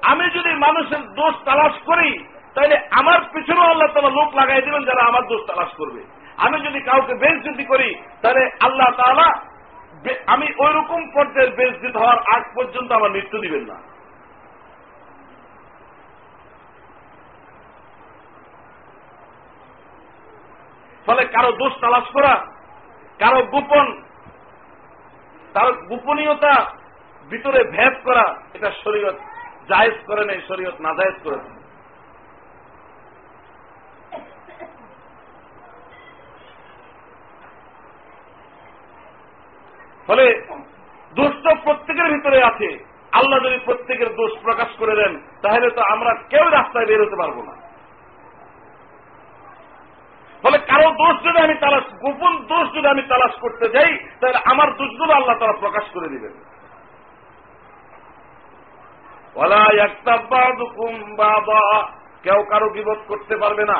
আমি যদি মানুষের দোষ তালাশ করি, তাহলে আমার পিছনেও আল্লাহ তালা লোক লাগাই দেবেন যারা আমার দোষ তালাশ করবে। আমি যদি কাউকে বেশ যদি করি, তাহলে আল্লাহ তালা আমি ওই রকম পর্যায়ের বেশ দিতে হওয়ার আগ পর্যন্ত আমার মৃত্যু দিবেন না। ফলে কারও দোষ তালাশ করা, কারও গোপন, তার গোপনীয়তা ভিতরে ভেদ করা, এটা শরীয়ত জায়েজ করে নেই, শরীয়ত না জায়েজ করেছে। ফলে দোষ প্রত্যেকের ভিতরে আছে। আল্লাহ যদি প্রত্যেকের দোষ প্রকাশ করে দেন, তাহলে তো আমরা কেউ রাস্তায় বের হতে পারব না। ফলে কারও দোষ যদি আমি তালাশ, গোপন দোষ যদি আমি তালাশ করতে যাই, তাহলে আমার দোষগুলো আল্লাহ তারা প্রকাশ করে দিবেন। কেউ কারও বিবোধ করতে পারবে না।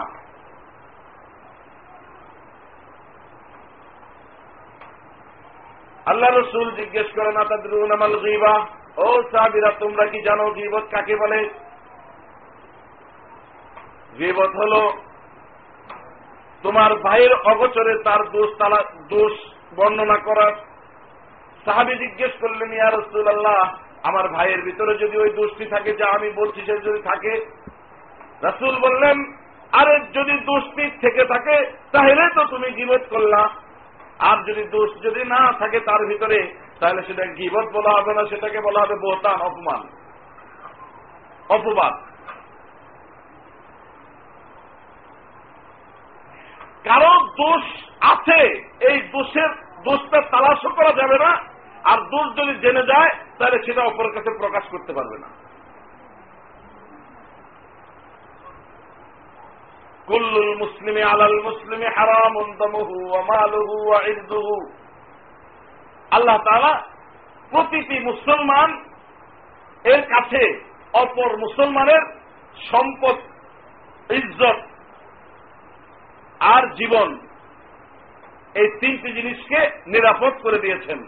আল্লাহ রসুল জিজ্ঞেস করে না তাদের আমাল গিবা? ও সাবিরা তোমরা কি জানো গিবত কাকে বলে? গিবত হল, তোমার ভাইয়ের অগোচরে তার দোষ তালা দোষ বর্ণনা করার। সাহাবি জিজ্ঞেস করলেন, ইয়া রসুল আল্লাহ আমার ভাইয়ের ভিতরে যদি ওই দোষটি থাকে, যা আমি বলছি সে যদি থাকে, রাসুল বললেন, আরে যদি দোষটি থেকে থাকে, তাহলে তো তুমি গিবত করলা। আর যদি দোষ যদি না থাকে তার ভিতরে, তাহলে সেটা গিবত বলা হবে না, সেটাকে বলা হবে বোহতান অপমান। অপবাদ। কারও দোষ আছে, এই দোষের দোষটা তালাশও করা যাবে না। আর দোষ যদি জেনে যায়, তাহলে সেটা অপরের কাছে প্রকাশ করতে পারবে না। কুল্লুল মুসলিমে আলাল মুসলিমে হারাম আল্লাহ তাআলা প্রতিটি মুসলমান এর কাছে অপর মুসলমানের সম্পদ, ইজ্জত আর জীবন এই তিনটি জিনিসকে নিরাপদ করে দিয়েছেন।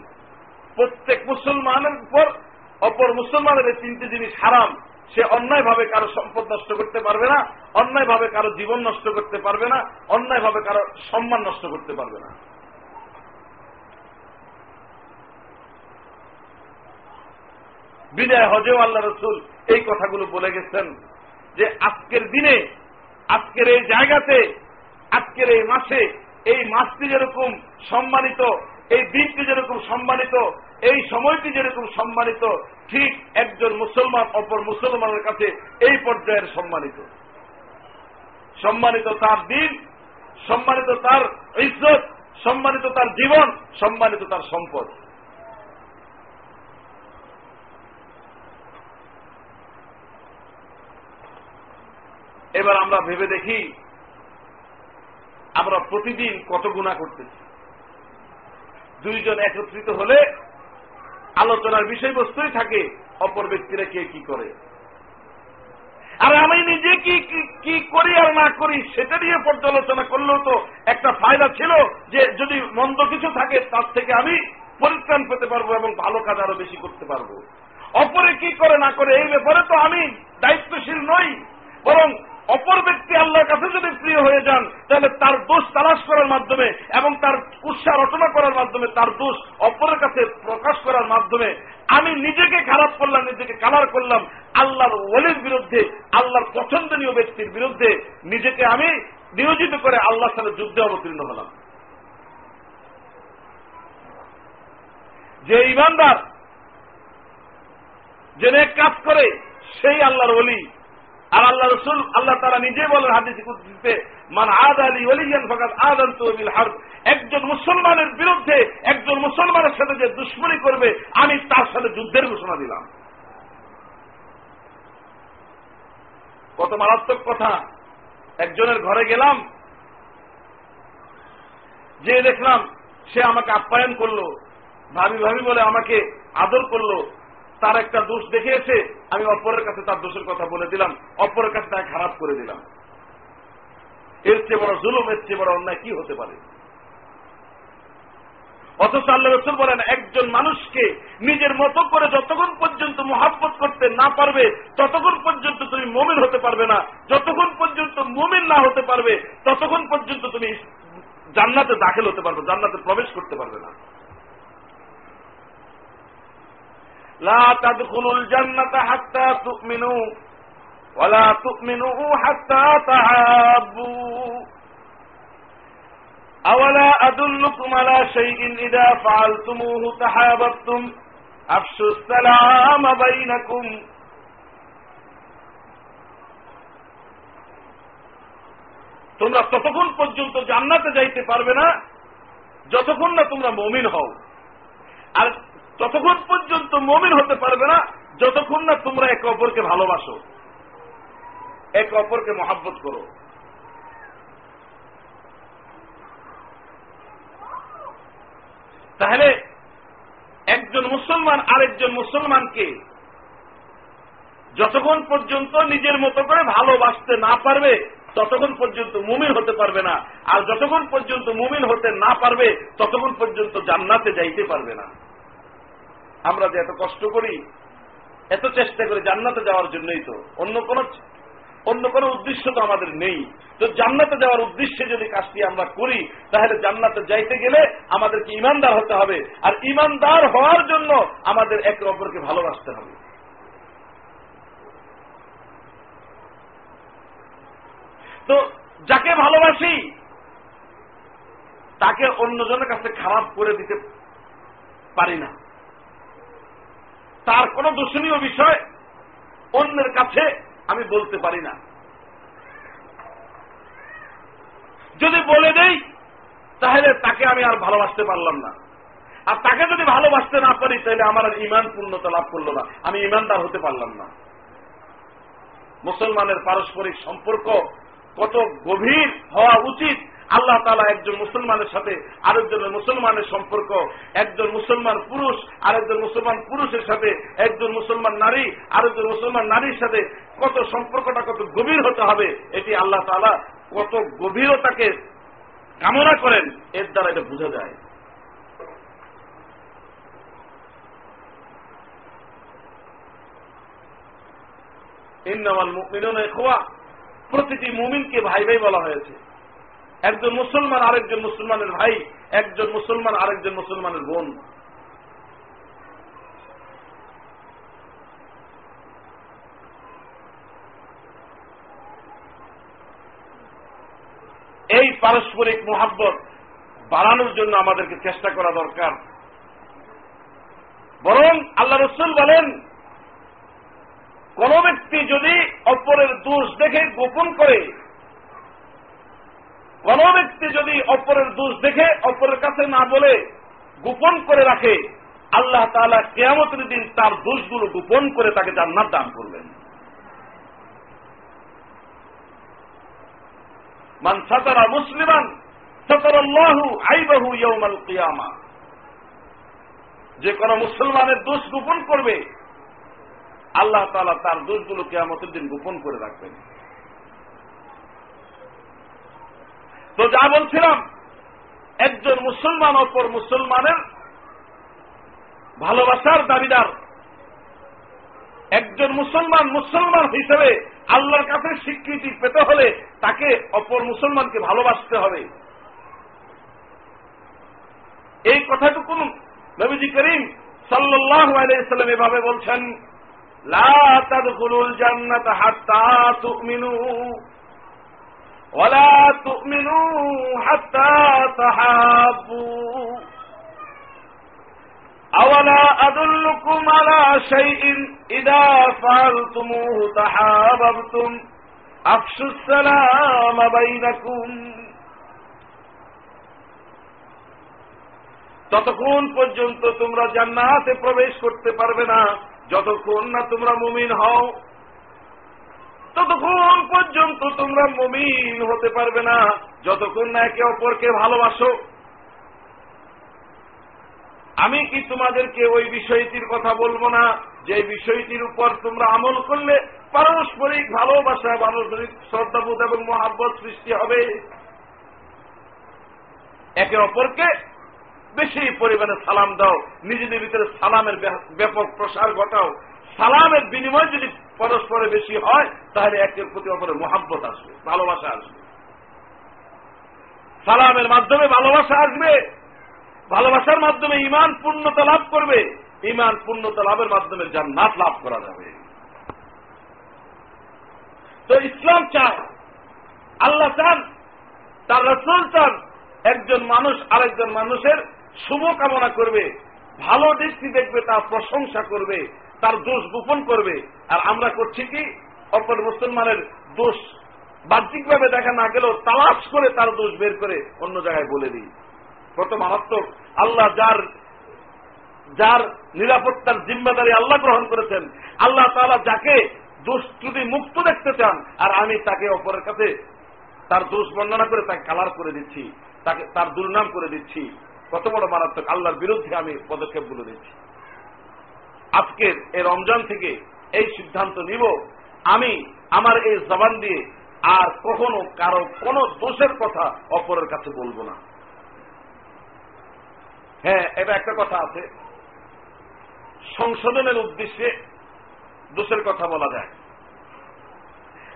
প্রত্যেক মুসলমানের উপর, অপর মুসলমানের এই তিনটি জিনিস হারাম। সে অন্যায়ভাবে কারও সম্পদ নষ্ট করতে পারবে না, অন্যায়ভাবে কারও জীবন নষ্ট করতে পারবে না, অন্যায়ভাবে কারও সম্মান নষ্ট করতে পারবে না। বিদায় হজেও আল্লাহ রসুল এই কথাগুলো বলে গেছেন যে আজকের দিনে, আজকের এই জায়গাতে, আজকের এই মাসে, এই মাসটি যেরকম সম্মানিত এই দিনটি যেরকম সম্মানিত, এই সময়টি যেরকম সম্মানিত, ঠিক একজন মুসলমান অপর মুসলমানের কাছে এই পর্যায়ের সম্মানিত। সম্মানিত তার দিন, সম্মানিত তার ইজ্জত, সম্মানিত তার জীবন, সম্মানিত তার সম্পদ। এবার আমরা ভেবে দেখি, আমরা প্রতিদিন কত গুণা করতেছি। দুইজন একত্রিত হলে আলোচনার বিষয়বস্তুই থাকে, অপর ব্যক্তিরা কে কি করে। আর আমি নিজে কি কি করি আর না করি, সেটা নিয়ে পর্যালোচনা করলেও তো একটা ফায়দা ছিল যে যদি মন্দ কিছু থাকে, তার থেকে আমি পরিত্রাণ পেতে পারব এবং ভালো কাজ আরও বেশি করতে পারব। অপরে কি করে না করে, এই ব্যাপারে তো আমি দায়িত্বশীল নই, বরং অপর ব্যক্তি আল্লাহর কাছে যদি প্রিয় হয়ে যান, তাহলে তার দোষ তালাশ করার মাধ্যমে এবং তার কুৎসা রচনা করার মাধ্যমে তার দোষ অপরের কাছে প্রকাশ করার মাধ্যমে আমি নিজেকে খারাপ করলাম, নিজেকে কালার করলাম, আল্লাহর ওলির বিরুদ্ধে, আল্লাহর পছন্দনীয় ব্যক্তির বিরুদ্ধে নিজেকে আমি নিয়োজিত করে আল্লাহর সাথে যুদ্ধে অবতীর্ণ হলাম। যে ইমানদার, যে কাজ করে, সেই আল্লাহর ওলি আর আল্লাহ রসুল আল্লাহ তারা নিজেই বলেন হাদিস কুদ্দিতে মান আদ আলী ওলিয়ান ফাকাত আদান তহবিল হার একজন মুসলমানের বিরুদ্ধে একজন মুসলমানের সাথে যে দুশ্মনী করবে, আমি তার সাথে যুদ্ধের ঘোষণা দিলাম। কত মারাত্মক কথা। একজনের ঘরে গেলাম যে দেখলাম সে আমাকে আপ্যায়ন করল, ভাবি ভাবি বলে আমাকে আদর করল। তার একটা দোষ দেখিয়েছে, আমি অপরের কাছে তার দোষের কথা বলে দিলাম, অপরের কাছে তাকে খারাপ করে দিলাম। এর চেয়ে বড় জুলুম, এর চেয়ে বড় অন্যায় কি হতে পারে? অথচ আল্লাহ রসুল বলেন, একজন মানুষকে নিজের মতো করে যতক্ষণ পর্যন্ত মোহাব্বত করতে না পারবে, ততক্ষণ পর্যন্ত তুমি মমিন হতে পারবে না। যতক্ষণ পর্যন্ত মুমিন না হতে পারবে, ততক্ষণ পর্যন্ত তুমি জান্নাতে দাখিল হতে পারবে, জান্নাতে প্রবেশ করতে পারবে না। তোমরা ততক্ষণ পর্যন্ত জান্নাতে যাইতে পারবে না যতক্ষণ না তোমরা মমিন হও। আর ততক্ষণ পর্যন্ত মমিন হতে পারবে না, যতক্ষণ না তোমরা একে অপরকে ভালোবাসো। একে অপরকে মহাব্বত করো। তাহলে একজন মুসলমান আরেকজন মুসলমানকে যতক্ষণ পর্যন্ত নিজের মতো করে ভালোবাসতে না পারবে, ততক্ষণ পর্যন্ত মুমিন হতে পারবে না। আর যতক্ষণ পর্যন্ত মুমিন হতে না পারবে, ততক্ষণ পর্যন্ত জান্নাতে যাইতে পারবে না। আমরা যে এত কষ্ট করি, এত চেষ্টা করি জান্নাতে যাওয়ার জন্যই তো। অন্য কোন অন্য কোন উদ্দেশ্য তো আমাদের নেই। তো জান্নাতে যাওয়ার উদ্দেশ্যে যদি কাজটি আমরা করি, তাহলে জান্নাতে যাইতে গেলে আমাদেরকে ইমানদার হতে হবে। আর ইমানদার হওয়ার জন্য আমাদের একে অপরকে ভালোবাসতে হবে। তো যাকে ভালোবাসি, তাকে অন্যজনের কাছে খারাপ করে দিতে পারি না। তার কোন দূষণীয় বিষয় অন্যের কাছে আমি বলতে পারি না। যদি বলে দেই, তাহলে তাকে আমি আর ভালোবাসতে পারলাম না। আর তাকে যদি ভালোবাসতে না পারি, তাহলে আমার আর ইমান পূর্ণতা লাভ করল না। আমি ইমানদার হতে পারলাম না। মুসলমানের পারস্পরিক সম্পর্ক কত গভীর হওয়া উচিত আল্লাহ তালা একজন মুসলমানের সাথে আরেকজনের মুসলমানের সম্পর্ক, একজন মুসলমান পুরুষ, আরেকজন মুসলমান পুরুষের সাথে একজন মুসলমান নারী, আরেকজন মুসলমান নারীর সাথে কত সম্পর্কটা কত গভীর হতে হবে, এটি আল্লাহ তালা কত গভীরতাকে কামনা করেন, এর দ্বারা এটা বোঝা যায়। ইন্নামাল মুমিনুন খোয়া প্রতিটি মুমিনকে ভাই ভাই বলা হয়েছে। একজন মুসলমান আরেকজন মুসলমানের ভাই, একজন মুসলমান আরেকজন মুসলমানের বোন। এই পারস্পরিক মোহাব্বত বাড়ানোর জন্য আমাদেরকে চেষ্টা করা দরকার। বরং আল্লাহ রসুল বলেন, কোন ব্যক্তি যদি অপরের দোষ দেখে গোপন করে কোন ব্যক্তি যদি অপরের দোষ দেখে, অপরের কাছে না বলে গোপন করে রাখে, আল্লাহ তালা কেয়ামতের দিন তার দোষগুলো গোপন করে তাকে জান্নাত দান করবেন। মান সাতারা মুসলিমান, সাতারাল্লাহু আইবাহু ইয়ৌমাল কিয়ামা। যে কোন মুসলমানের দোষ গোপন করবে, আল্লাহ তালা তার দোষগুলো কেয়ামতের দিন গোপন করে রাখবেন। তো যা বলছিলাম, একজন মুসলমান অপর মুসলমানের ভালোবাসার দাবিদার। একজন মুসলমান মুসলমান হিসেবে আল্লাহর কাছে স্বীকৃতি পেতে হলে তাকে অপর মুসলমানকে ভালোবাসতে হবে। এই কথাটুকু নবীজি করিম সাল্লাহ আলাইসাল্লাম এভাবে বলছেন, লা তাদখুলুল জান্নাত হাত্তা তুমিনু। ولا تؤمنوا حتى تحابوا أولا أدلكم على شيء إذا فعلتموه تحاببتم أفشوا السلام بينكم ততক্ষণ পর্যন্ত তোমরা জান্নাতে প্রবেশ করতে পারবে না যতক্ষণ না তোমরা মুমিন হও ততক্ষণ পর্যন্ত তোমরা মুমিন হতে পারবে না। যতক্ষণ না একে অপরকে ভালোবাসো। আমি কি তোমাদেরকে ওই বিষয়টির কথা বলব না? যে বিষয়টির উপর তোমরা আমল করলে পারস্পরিক ভালোবাসা, পারস্পরিক শ্রদ্ধাবোধ এবং মহাব্বত সৃষ্টি হবে। একে অপরকে বেশি পরিমাণে সালাম দাও। নিজেদের ভিতরে সালামের ব্যাপক প্রসার ঘটাও। সালামের বিনিময় যদি পরস্পরে বেশি হয়, তাহলে একের প্রতি অপরের মহাব্বত আসবে, ভালোবাসা আসবে। সালামের মাধ্যমে ভালোবাসা আসবে, ভালোবাসার মাধ্যমে ইমান পূর্ণতা লাভ করবে ইমান পূর্ণতা লাভের মাধ্যমে জান্নাত লাভ করা যাবে। তো ইসলাম চায়, আল্লাহ চান, তার রসুল চান, একজন মানুষ আরেকজন মানুষের শুভ কামনা করবে, ভালো দৃষ্টি দেখবে, তার প্রশংসা করবে তার দোষ গোপন করবে। আর আমরা করছি কি? অপর মুসলমানের দোষ বাহ্যিকভাবে দেখা না গেলেও তালাশ করে তার দোষ বের করে অন্য জায়গায় বলে দিই। কত মারাত্মক, আল্লাহ যার যার নিরাপত্তার জিম্মাদারি আল্লাহ গ্রহণ করেছেন, আল্লাহ তালা যাকে দোষ ত্রুটি মুক্ত দেখতে চান, আর আমি তাকে অপরের কাছে তার দোষ বর্ণনা করে তাকে কালার করে দিচ্ছি, তাকে, তার দুর্নাম করে দিচ্ছি। কত বড় মারাত্মক, আল্লাহর বিরুদ্ধে আমি পদক্ষেপগুলো দিচ্ছি আজকের এই রমজান থেকে এই সিদ্ধান্ত নিব। আমি আমার এই জবান দিয়ে আর কখনো কারও কোন দোষের কথা অপরের কাছে বলব না। হ্যাঁ এটা একটা কথা আছে। সংশোধনের উদ্দেশ্যে দোষের কথা বলা যায়।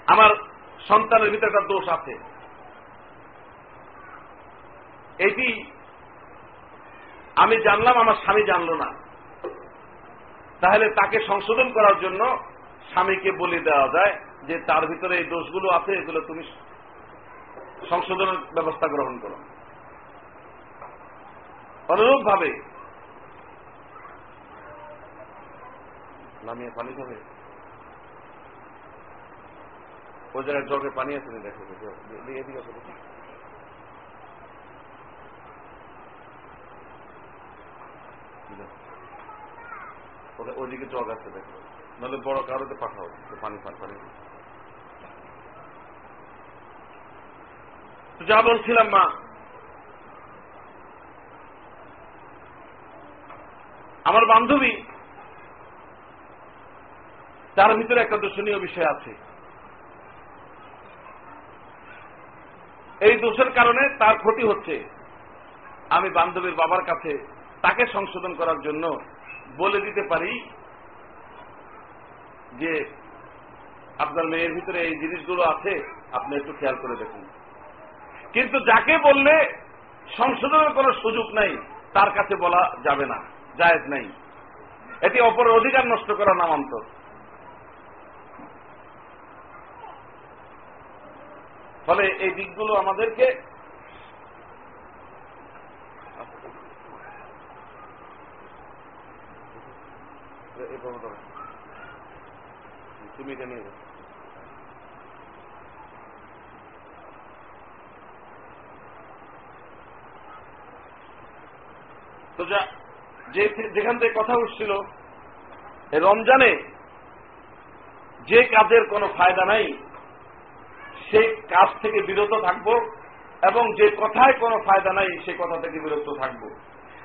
আমার সন্তানের ভিতরে একটা দোষ আছে। এটি আমি জানলাম, আমার স্বামী জানলো না। তাহলে তাকে সংশোধন করার জন্য স্বামীকে বলে দেওয়া যায় যে তার ভিতরে এই দোষগুলো আছে, এগুলো তুমি সংশোধনের ব্যবস্থা গ্রহণ করো। অনুরূপ ভাবে নামিয়ে পানি খাবে। ওই জায়গায় জগে পানি আছে দেখো দেখো? ওদিকে জগ আছে দেখো। নাহলে বড় কারোতে পাঠাও পানি, পান, পানি। যা বলছিলাম, মা। আমার বান্ধবী, তার ভিতরে একটা দর্শনীয় বিষয় আছে। এই দোষের কারণে তার ক্ষতি হচ্ছে। আমি বান্ধবীর বাবার কাছে তাকে সংশোধন করার জন্য বলে দিতে পারি যে আপনার মেয়ের ভিতরে এই জিনিসগুলো আছে, আপনি একটু খেয়াল করে দেখুন। কিন্তু যাকে বললে সংশোধনের কোনো সুযোগ নাই, তার কাছে বলা যাবে না, জায়েজ নাই। এটি অপরের অধিকার নষ্ট করা নামান্তর। ফলে এই দিকগুলো আমাদেরকে তুমি নিয়ে যাও। তো যে যেখান থেকে কথা উঠছিল রমজানে যে কাজের কোনো ফায়দা নাই সেই কাজ থেকে বিরত থাকব এবং যে কথায় কোনো ফায়দা নাই, সে কথা থেকে বিরত থাকব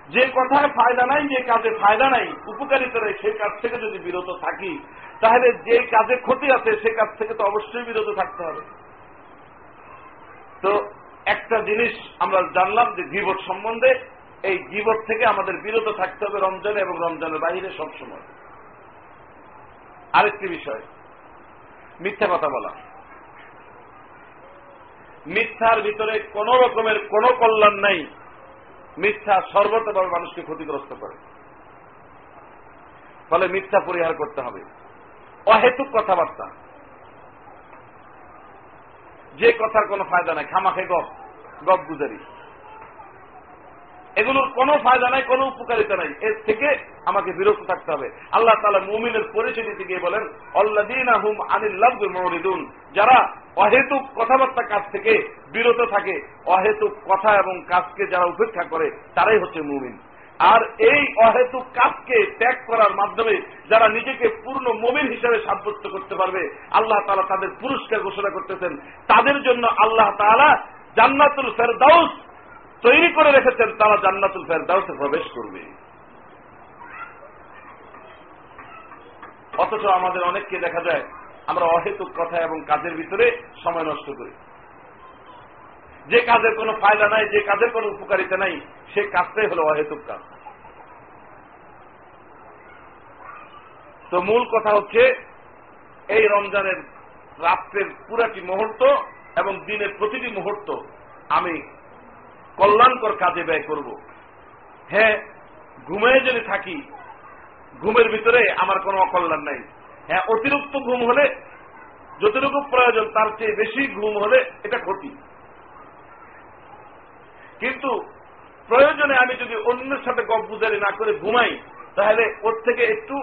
যে কথায় ফায়দা নাই, যে কাজে ফায়দা নাই উপকারিতা নেই সেই কাজ থেকে যদি বিরত থাকি, তাহলে যে কাজে ক্ষতি আছে, সে কাজ থেকে তো অবশ্যই বিরত থাকতে হবে। তো একটা জিনিস আমরা জানলাম যে জীবত সম্বন্ধে, এই জীবত থেকে আমাদের বিরত থাকতে হবে রমজানে এবং রমজানের বাইরে সবসময়। আরেকটি বিষয়, মিথ্যা কথা বলা। মিথ্যার ভিতরে কোন রকমের কোন কল্যাণ নাই। মিথ্যা সর্বতভাবে মানুষকে ক্ষতিগ্রস্ত করে। ফলে মিথ্যা পরিহার করতে হবে। অহেতুক কথাবার্তা। যে কথার কোনো ফায়দা নাই। খামাখে গপ গপ গুজারি। এগুলোর কোনো ফায়দা নাই, কোনো উপকারিতা নাই। এর থেকে আমাকে বিরত থাকতে হবে। আল্লাহ তালা মুমিনের পরিচয় দিতে গিয়ে বলেন অল্লাদিন আহুম মরিদুন যারা অহেতুক কথাবার্তা কাজ থেকে বিরত থাকে, অহেতুক কথা এবং কাজকে যারা উপেক্ষা করে, তারাই হচ্ছে মুমিন। আর এই অহেতুক কাজকে ত্যাগ করার মাধ্যমে যারা নিজেকে পূর্ণ মমিন হিসেবে সাব্যস্ত করতে পারবে, আল্লাহ তালা তাদের পুরস্কার ঘোষণা করতেছেন। তাদের জন্য আল্লাহ তালা জান্নাতুল ফেরদাউস তৈরি করে রেখেছেন তারা জান্নাতুল ফেরদাউসে প্রবেশ করবে। অথচ আমাদের অনেককে দেখা যায়, আমরা অহেতুক কথা এবং কাজের ভিতরে সময় নষ্ট করি। যে কাজের কোনো ফায়দা নাই, যে কাজের কোনো উপকারিতা নাই, সে কাজটাই হলো অহেতুক কাজ। তো মূল কথা হচ্ছে, এই রমজানের রাত্রের পুরাটি মুহূর্ত এবং দিনের প্রতিটি মুহূর্ত আমি কল্যাণকর কাজে ব্যয় করব। হ্যাঁ ঘুমিয়ে যদি থাকি, ঘুমের ভিতরে আমার কোনো অকল্যাণ নাই। হ্যাঁ অতিরিক্ত ঘুম হলে, যতটুকু প্রয়োজন তার চেয়ে বেশি ঘুম হলে এটা ক্ষতি কিন্তু প্রয়োজনে আমি যদি অন্যের সাথে গপ না করে ঘুমাই, তাহলে ওর থেকে একটু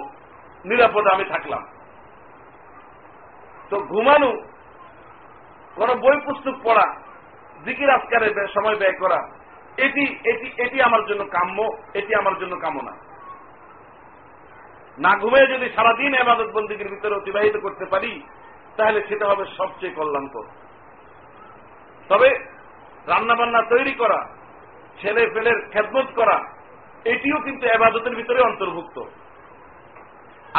নিরাপদে আমি থাকলাম। তো ঘুমানো, কোন বই পুস্তক পড়া জিকির আজকারে সময় ব্যয় করা, এটি এটি এটি আমার জন্য কাম্য, এটি আমার জন্য কামনা। না ঘুমিয়ে যদি সারাদিন এবাদত বন্দীগীর ভিতরে অতিবাহিত করতে পারি, তাহলে সেটা হবে সবচেয়ে কল্যাণকর। তবে রান্নাবান্না তৈরি করা, ছেলে ফেলের খেদমত করা, এটিও কিন্তু এবাদতের ভিতরে অন্তর্ভুক্ত।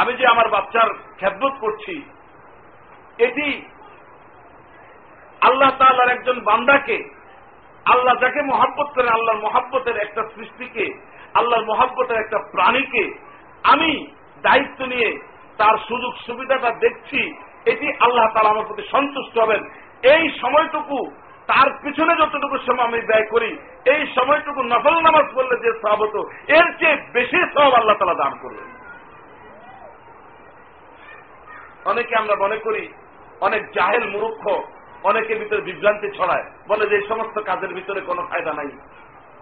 আমি যে আমার বাচ্চার খেদমত করছি, এটি আল্লাহ তাল্লার একজন বান্দাকে আল্লাহ যাকে মহাব্বত করেন আল্লাহর মহাব্বতের একটা সৃষ্টিকে, আল্লাহর মহাব্বতের একটা প্রাণীকে আমি দায়িত্ব নিয়ে তার সুযোগ সুবিধাটা দেখছি, এটি আল্লাহ তালা আমার প্রতি সন্তুষ্ট হবেন। এই সময়টুকু তার পিছনে যতটুকু সময় আমি ব্যয় করি, এই সময়টুকু নফল নামাজ পড়লে যে সব হতো, এর চেয়ে বেশি সব আল্লাহ তালা দান করবেন। অনেকে আমরা মনে করি, অনেক জাহেল মুরুক্ষ অনেকের ভিতরে বিভ্রান্তি ছড়ায়। বলে যে এই সমস্ত কাজের ভিতরে কোনো ফায়দা নাই।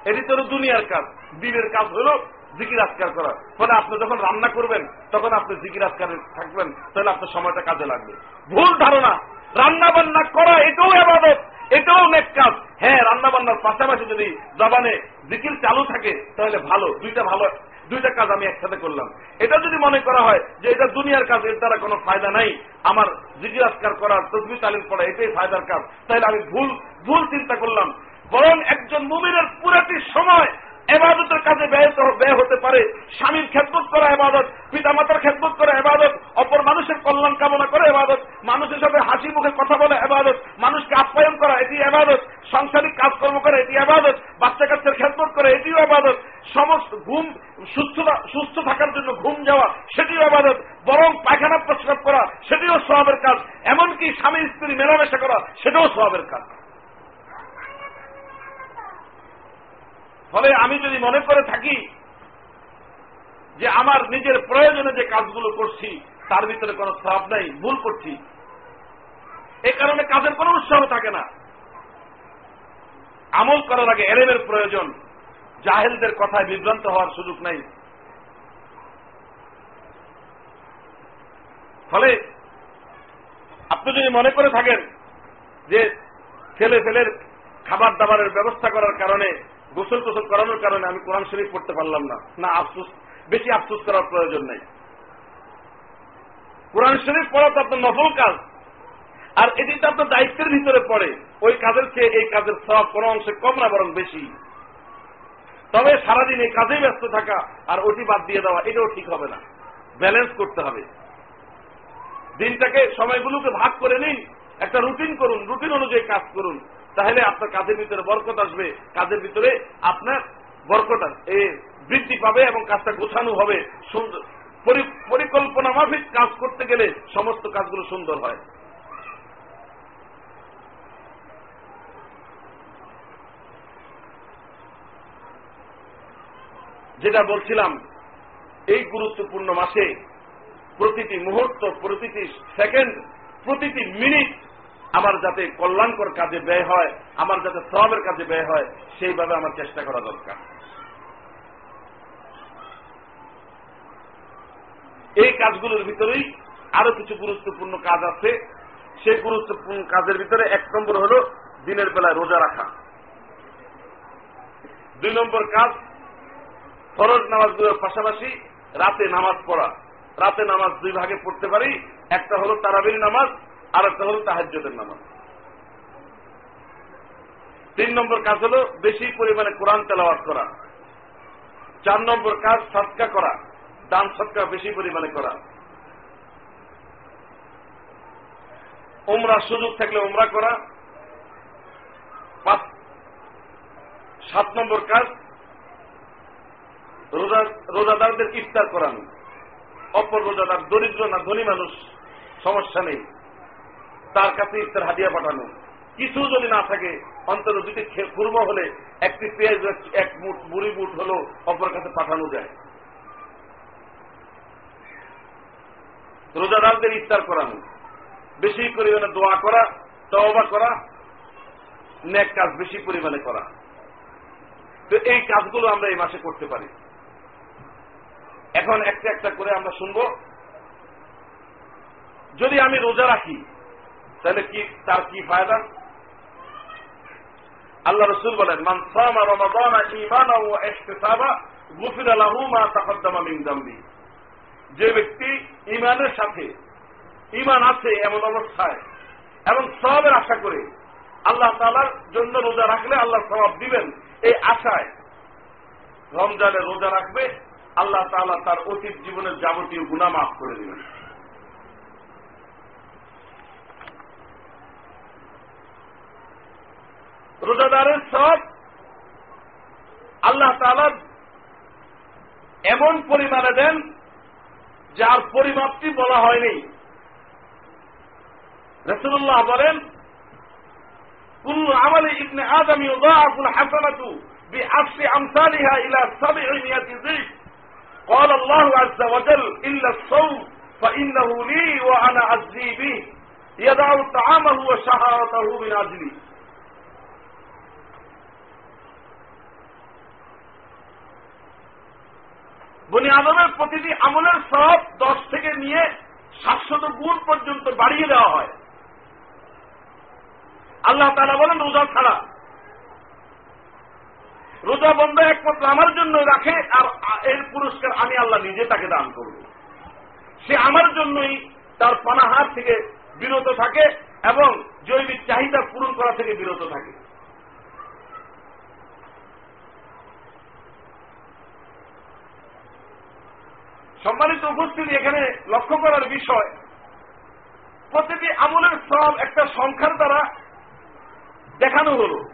এটি তো দুনিয়ার কাজ, দিনের কাজ হলো জিকির আজকার করা। ফলে আপনি যখন রান্না করবেন, তখন আপনি জিকির আজকারে থাকবেন, তাহলে আপনার সময়টা কাজে লাগবে। ভুল ধারণা রান্না বান্না করা, এটাও আবাদত, এটাও অনেক কাজ। হ্যাঁ রান্না বান্নার পাশাপাশি যদি জবানে জিকির চালু থাকে, তাহলে ভালো, দুইটা ভালো দুইটা কাজ আমি একসাথে করলাম। এটা যদি মনে করা হয় যে এটা দুনিয়ার কাজ, এর দ্বারা কোনো ফায়দা নাই। আমার জিজ্ঞাসকার করার তসবি তালিম পড়া এটাই ফায়দার কাজ। তাহলে আমি ভুল ভুল চিন্তা করলাম। বরং একজন মুমিনের পুরাটি সময় এবাদতের কাজে ব্যয় ব্যয় হতে পারে। স্বামীর খেদমত করা এবাদত, পিতামাতার খেদমত করা এবাদত, অপর মানুষের কল্যাণ কামনা করে এবাদত, মানুষের সাথে হাসি মুখে কথা বলে এবাদত, মানুষকে আপ্যায়ন করা এটি এবাদত, সাংসারিক কাজকর্ম করে এটি এবাদত বাচ্চা কাচ্চার খেদমত করে এটিও এবাদত, সমস্ত ঘুম সুস্থ সুস্থ থাকার জন্য ঘুম যাওয়া সেটিও আবাদত বরং পায়খানা প্রস্রাব করা সেটিও স্বভাবের কাজ, এমনকি স্বামী স্ত্রী মেলামেশা করা সেটাও স্বভাবের কাজ। ফলে আমি যদি মনে করে থাকি যে আমার নিজের প্রয়োজনে যে কাজগুলো করছি, তার ভিতরে কোনো সব নাই, ভুল করছি, এ কারণে কাজের কোনো উৎসাহ থাকে না। আমল করার আগে এলেমের প্রয়োজন, জাহেলদের কথায় বিভ্রান্ত হওয়ার সুযোগ নাই। ফলে আপনি যদি মনে করে থাকেন যে ছেলে ছেলের খাবার দাবারের ব্যবস্থা করার কারণে গোসল টোসল করানোর কারণে আমি কোরআন শরীফ পড়তে পারলাম না। না, আফসোস, বেশি আফসোস করার প্রয়োজন নেই। কোরআন শরীফ পড়া তো আপনার নফল কাজ। আর এটি তো আপনার দায়িত্বের ভিতরে পড়ে। ওই কাজের চেয়ে এই কাজের সব কোনো অংশে কম না, বরং বেশি। তবে সারাদিন এই কাজেই ব্যস্ত থাকা আর ওটি বাদ দিয়ে দেওয়া, এটাও ঠিক হবে না। ব্যালেন্স করতে হবে। দিনটাকে সময়গুলোকে ভাগ করে নিন। একটা রুটিন করুন, রুটিন অনুযায়ী কাজ করুন। তাহলে আপনার কাজের ভিতরে বরকত আসবে। কাজের ভিতরে আপনার বরকত এ বৃদ্ধি পাবে এবং কাজটা গোছানো হবে। সুন্দর। পরিকল্পনা মাফিক কাজ করতে গেলে সমস্ত কাজগুলো সুন্দর হয়। যেটা বলছিলাম, এই গুরুত্বপূর্ণ মাসে প্রতিটি মুহূর্ত, প্রতিটি সেকেন্ড, প্রতিটি মিনিট আমার যাতে কল্যাণকর কাজে ব্যয় হয়, আমার যাতে সবের কাজে ব্যয় হয়, সেইভাবে আমার চেষ্টা করা দরকার। এই কাজগুলোর ভিতরেই আরও কিছু গুরুত্বপূর্ণ কাজ আছে। সেই গুরুত্বপূর্ণ কাজের ভিতরে এক নম্বর হল দিনের বেলায় রোজা রাখা। দুই নম্বর কাজ, ফরজ নামাজগুলোর পাশাপাশি রাতে নামাজ পড়া। রাতে নামাজ দুই ভাগে পড়তে পারি। একটা হল তারাবির নামাজ আর একটা হল তাহাজ্যদের নামাজ। তিন নম্বর কাজ হল বেশি পরিমাণে কোরআন তেলাওয়াত করা। চার নম্বর কাজ সৎকা করা, দান সৎকা বেশি পরিমাণে করা। ওমরা সুযোগ থাকলে ওমরা করা। সাত নম্বর কাজ রোজাদারদের ইফতার করানো। অপর রোজাদার দরিদ্র না ধনী মানুষ, সমস্যা নেই। তার কাছে ইফতার হাদিয়া পাঠানো। কিছু যদি না থাকে, অন্তত দুটি কুর্ম হলে একটি পেঁয়াজ, এক মুঠ বুড়ি বুট হলেও অপর কাছে পাঠানো যায়। রোজাদারদের ইফতার করানো। বেশি পরিমাণে দোয়া করা, তওবা করা, নেক কাজ বেশি পরিমাণে করা। তো এই কাজগুলো আমরা এই মাসে করতে পারি। এখন একটা একটা করে আমরা শুনব। যদি আমি রোজা রাখি তাহলে কি, তার কি ফায়দা? আল্লাহ রসুল বলেন মানসামা রমাদানা ইমান ও ইহতিসাবা, গুফির আলাহু মা তাকদ্দামা মিন যামবি যে ব্যক্তি ইমানের সাথে ইমান আছে এমন অবস্থায়, এবং সবের আশা করে আল্লাহ তালার জন্য রোজা রাখলে আল্লাহ সবাব দিবেন, এই আশায় রমজানে রোজা রাখবে, আল্লাহ তালা তার অতীত জীবনের যাবতীয় গুণা মাফ করে দিবেন। রোজাদারের সব আল্লাহ তালা এমন পরিমাণে দেন যার পরিমাপটি বলা হয়নি রসুল্লাহ বলেন কুল্লু আমলে ইবনে আদমি উদাআফুল হাসানাতু বিআশরি আমসালিহা ইলা সাবঈমিয়াতি যিফ قال الله عز وجل إلا الصوم فإنه لي وأنا أجزي به يدع طعامه وشهوته من أجلي বনি আদমের প্রতিটি আমলের সব দশ থেকে নিয়ে সাতশত গুণ পর্যন্ত বাড়িয়ে দেওয়া হয়। আল্লাহ তালা বলেন, রোজা ছাড়া। রোজা বন্ধ একমাত্র আমার জন্য রাখে, আর এর পুরস্কার আমি আল্লাহ নিজে তাকে দান করব। সে আমার জন্যই তার পানাহার থেকে বিরত থাকে এবং জৈবিক চাহিদা পূরণ করা থেকে বিরত থাকে। সম্মানিত উপস্থিতি এখানে লক্ষ্য করার বিষয়। প্রতিটি আমলের সব একটা সংখ্যার দ্বারা দেখানো হল।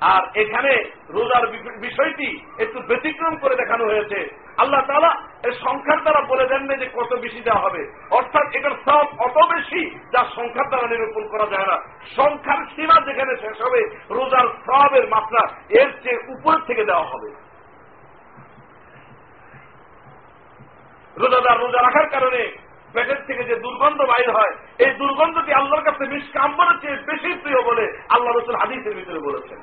আর এখানে রোজার বিষয়টি একটু ব্যতিক্রম করে দেখানো হয়েছে। আল্লাহ তালা এর সংখ্যার দ্বারা বলে দেন যে কত বেশি দেওয়া হবে। অর্থাৎ এটার সব অত বেশি যা সংখ্যার দ্বারা নিরূপণ করা যায় না। সংখ্যার সীমা যেখানে শেষ হবে, রোজার সবের মাত্রা এর চেয়ে উপর থেকে দেওয়া হবে। রোজাদার রোজা রাখার কারণে পেটের থেকে যে দুর্গন্ধ বাইর হয়, এই দুর্গন্ধটি আল্লাহর কাছে নিষ্কাম্বরের চেয়ে বেশি প্রিয় বলে আল্লাহ রসুল হাদিসের ভিতরে বলেছেন।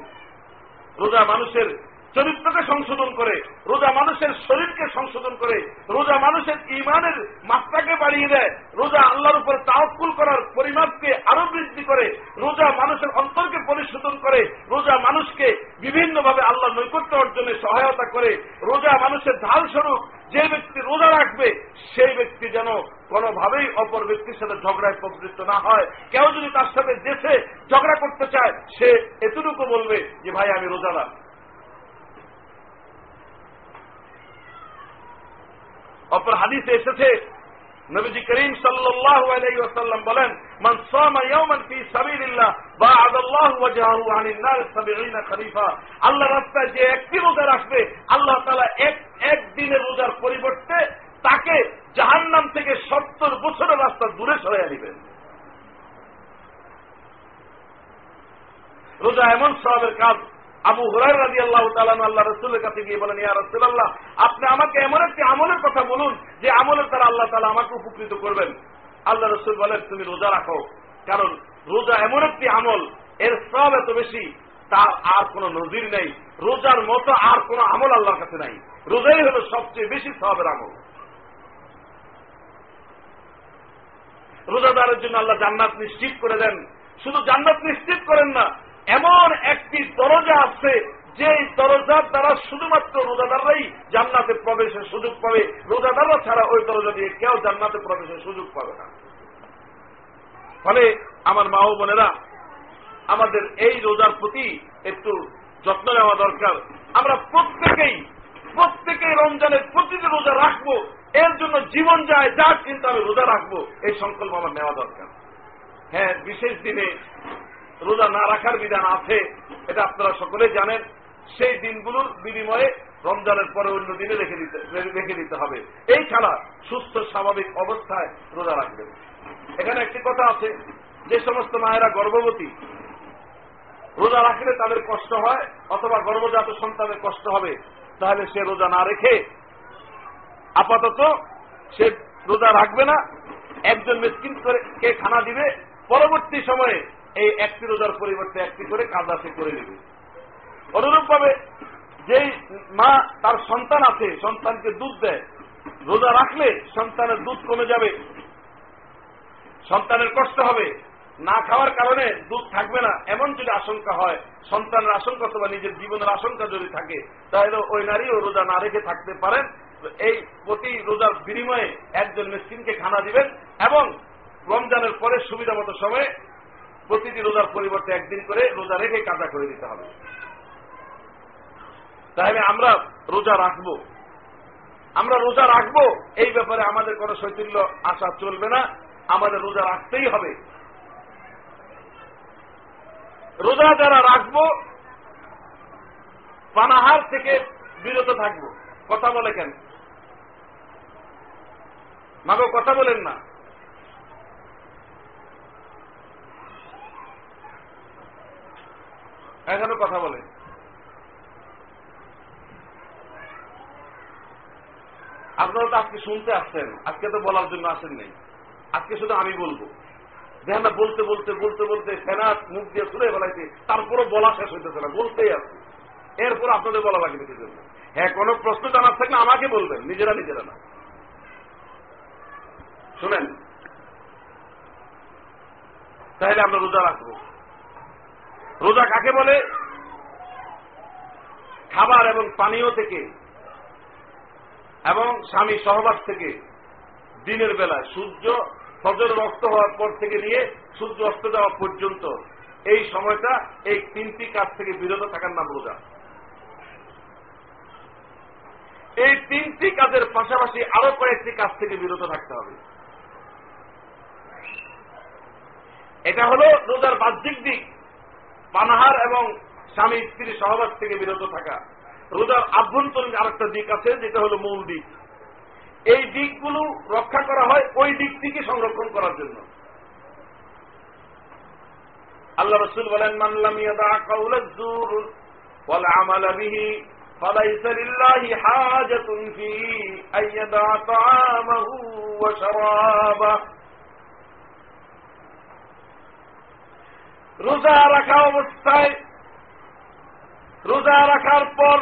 রোজা মানুষের চরিত্রকে সংশোধন করে, রোজা মানুষের শরীরকে সংশোধন করে, রোজা মানুষের ইমানের মাত্রাকে বাড়িয়ে দেয়, রোজা আল্লাহর উপর তাওকুল করার পরিমাপকে আরও বৃদ্ধি করে, রোজা মানুষের অন্তরকে পরিশোধন করে, রোজা মানুষকে বিভিন্নভাবে আল্লাহ নৈকট্য অর্জনে সহায়তা করে, রোজা মানুষের ঢাল স্বরূপ যে ব্যক্তি রোজা রাখবে, সেই ব্যক্তি যেন কোনোভাবেই অপর ব্যক্তির সাথে ঝগড়ায় প্রবৃত্ত না হয়। কেউ যদি তার সাথে দেশে ঝগড়া করতে চায়, সে এতটুকু বলবে যে, ভাই, আমি রোজাদার অপর হাদিসে এসেছে, নবীজি করিম সাল্লাম বলেন, মান সামা ইয়াওমান ফি সাবিলিল্লাহ, বা'আদাল্লাহু ওয়াজহাহু আনিন নার 70 খরিফা আল্লাহ রাস্তায় যে একটি রোজা রাখবে, আল্লাহ তাআলা এক এক দিনের রোজার পরিবর্তে তাকে জাহান্নাম থেকে সত্তর বছরের রাস্তা দূরে সরাইয়া দিবেন রোজা এমন সবের কাজ। আবু হুরাই রাজি আল্লাহ তালান আল্লাহ রসুলের কাছে গিয়ে বলেন, ইয়া রসুল্লাহ আপনি আমাকে এমন একটি আমলের কথা বলুন, যে আমলের দ্বারা আল্লাহ তালা আমাকে উপকৃত করবেন। আল্লাহ রসুল বলেন, তুমি রোজা রাখো, কারণ রোজা এমন একটি আমল, এর সব এত বেশি তার আর কোন নজির নেই। রোজার মতো আর কোন আমল আল্লাহর কাছে নাই। রোজাই হল সবচেয়ে বেশি সবের আমল। রোজাদারের জন্য আল্লাহ জান্নাত নিশ্চিত করে দেন। শুধু জান্নাত নিশ্চিত করেন না, এমন একটি দরজা আছে যে দরজার দ্বারা শুধুমাত্র রোজাদাররাই জান্নাতে প্রবেশের সুযোগ পাবে। রোজাদাররা ছাড়া ওই দরজা দিয়ে কেউ জান্নাতে প্রবেশের সুযোগ পাবে না। ফলে আমার মা বোনেরা, আমাদের এই রোজার প্রতি একটু যত্ন নেওয়া দরকার। আমরা প্রত্যেকেই প্রত্যেকেই রমজানের প্রতিটি রোজা রাখব। এর জন্য জীবন যায়, যা কিন্তু আমি রোজা রাখব। এই সংকল্প আমার নেওয়া দরকার। হ্যাঁ বিশেষ দিনে রোজা না রাখার বিধান আছে, এটা আপনারা সকলে জানেন। সেই দিনগুলোর বিনিময়ে রমজানের পরে অন্য দিনে রেখে দিতে হবে। এই ছাড়া সুস্থ, স্বাভাবিক অবস্থায় রোজা রাখবেন। এখানে একটি কথা আছে, যে সমস্ত মায়েরা গর্ভবতী রোজা রাখলে তাদের কষ্ট হয়, অথবা গর্ভজাত সন্তানের কষ্ট হবে, তাহলে সে রোজা না রেখে আপাতত সে রোজা রাখবে না। একজন মিসকিন কে খানা দিবে? পরবর্তী সময়ে এই একটি রোজার পরিবর্তে একটি করে কাজ আছে করে নেবে। অনুরূপভাবে যেই মা তার সন্তান আছে, সন্তানকে দুধ দেয়, রোজা রাখলে সন্তানের দুধ কমে যাবে, সন্তানের কষ্ট হবে না খাওয়ার কারণে দুধ থাকবে না। এমন যদি আশঙ্কা হয়, সন্তানের আশঙ্কা অথবা নিজের জীবনের আশঙ্কা যদি থাকে, তাহলে ওই নারীও রোজা না রেখে থাকতে পারেন। এই প্রতি রোজার বিনিময়ে একজন মিসকিনকে খানা দিবেন এবং রমজানের পরে সুবিধা মতো সময়ে প্রতিটি রোজার পরিবর্তে একদিন করে রোজা রেখে কাজা করে দিতে হবে। তাহলে আমরা রোজা রাখব। আমরা রোজা রাখব, এই ব্যাপারে আমাদের কোন শৈথিল্য আশা চলবে না। আমাদের রোজা রাখতেই হবে। রোজা যারা রাখব, পানাহার থেকে বিরত থাকব। কথা বলে কেন? মাগো, কথা বলেন না। এখনও কথা বলে আপনারা তো আজকে শুনতে আসছেন, আজকে তো বলার জন্য আসেন নাই। আজকে শুধু আমি বলব। দেখেন বলতে বলতে বলতে বলতে ফেনাত মুখ দিয়ে তুলে বলাইছে তারপরও বলা শেষ হইতেছে না, বলতেই আছে। এরপর আপনাদের বলা লাগবে কিছু জন্য হ্যাঁ কোন প্রশ্ন জানার থাকলে আমাকে বলবেন, নিজেরা নিজেরা না। শুনেন, তাহলে আমরা রোজা রাখব। রোজা কাকে বলে? খাবার এবং পানীয় থেকে এবং স্বামী সহবাস থেকে দিনের বেলায় সূর্য ফজর রক্ত হওয়ার পর থেকে নিয়ে সূর্য অস্ত যাওয়া পর্যন্ত এই সময়টা এই তিনটি কাজ থেকে বিরত থাকার নাম রোজা। এই তিনটি কাজের পাশাপাশি আরও কয়েকটি কাজ থেকে বিরত থাকতে হবে। এটা হল রোজার বাহ্যিক দিক। পানাহার এবং স্বামী স্ত্রী সহবাস থেকে বিরত থাকা। রোজার আভ্যন্তরীণ আরেকটা দিক আছে, যেটা হল মূল দিক। এই দিকগুলো রক্ষা করা হয় ওই দিকটিকে সংরক্ষণ করার জন্য আল্লাহ রসুল বলেন মানলাম ইয়াদা কাউলাজ্জুর ওয়াল আমাল বিহি فليس لله حاجة في أن يدع طعامه وشرابه রোজা রাখা অবস্থায় রোজা রাখার পর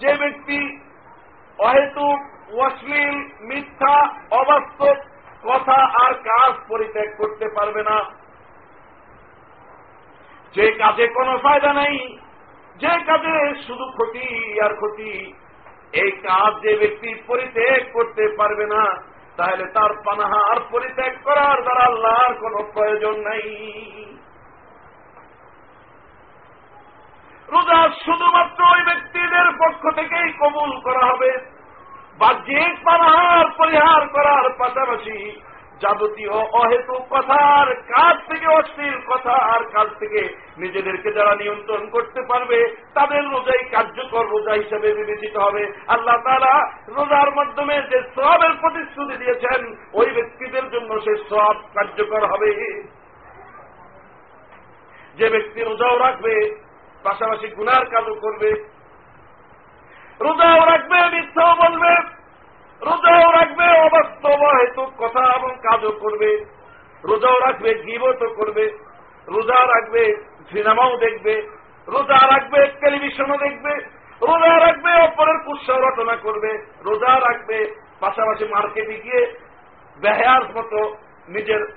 যে ব্যক্তি অহেতুক অশ্লীল মিথ্যা, অবাস্তব কথা আর কাজ পরিত্যাগ করতে পারবে না। যে কাজে কোনো ফায়দা নেই, যে কাজে শুধু ক্ষতি আর ক্ষতি, এই কাজ যে ব্যক্তি পরিত্যাগ করতে পারবে না, তাহলে তার পানাহার পরিত্যাগ করার দ্বারা আল্লাহর কোনো প্রয়োজন নাই। রোজা শুধুমাত্র ওই ব্যক্তিদের পক্ষ থেকেই কবুল করা হবে। বাহ্যিক পানাহার পরিহার করার পাশাপাশি যাবতীয় অহেতুক কথার কাজ থেকে অশ্লীল কথা আর কাজ থেকে নিজেদেরকে যারা নিয়ন্ত্রণ করতে পারবে, তাদের রোজাই কার্যকর রোজা হিসেবে বিবেচিত হবে। আল্লাহ তারা রোজার মাধ্যমে যে সবের প্রতিশ্রুতি দিয়েছেন, ওই ব্যক্তিদের জন্য সে সব কার্যকর হবে। যে ব্যক্তি রোজাও রাখবে, পাশাপাশি গুনার কাজও করবে রোজাও রাখবে মিথ্যাও বলবে। রোজাও রাখবে অবাস্তব হেতু কথা এবং কাজও করবে। রোজাও রাখবে, গিবতও করবে। রোজা রাখবে, সিনেমাও দেখবে। রোজা রাখবে, টেলিভিশনও দেখবে। রোজা রাখবে, অপরের কুৎসা রচনা করবে। রোজা রাখবে, পাশাপাশি মার্কেটে গিয়ে বেহার মতো নিজের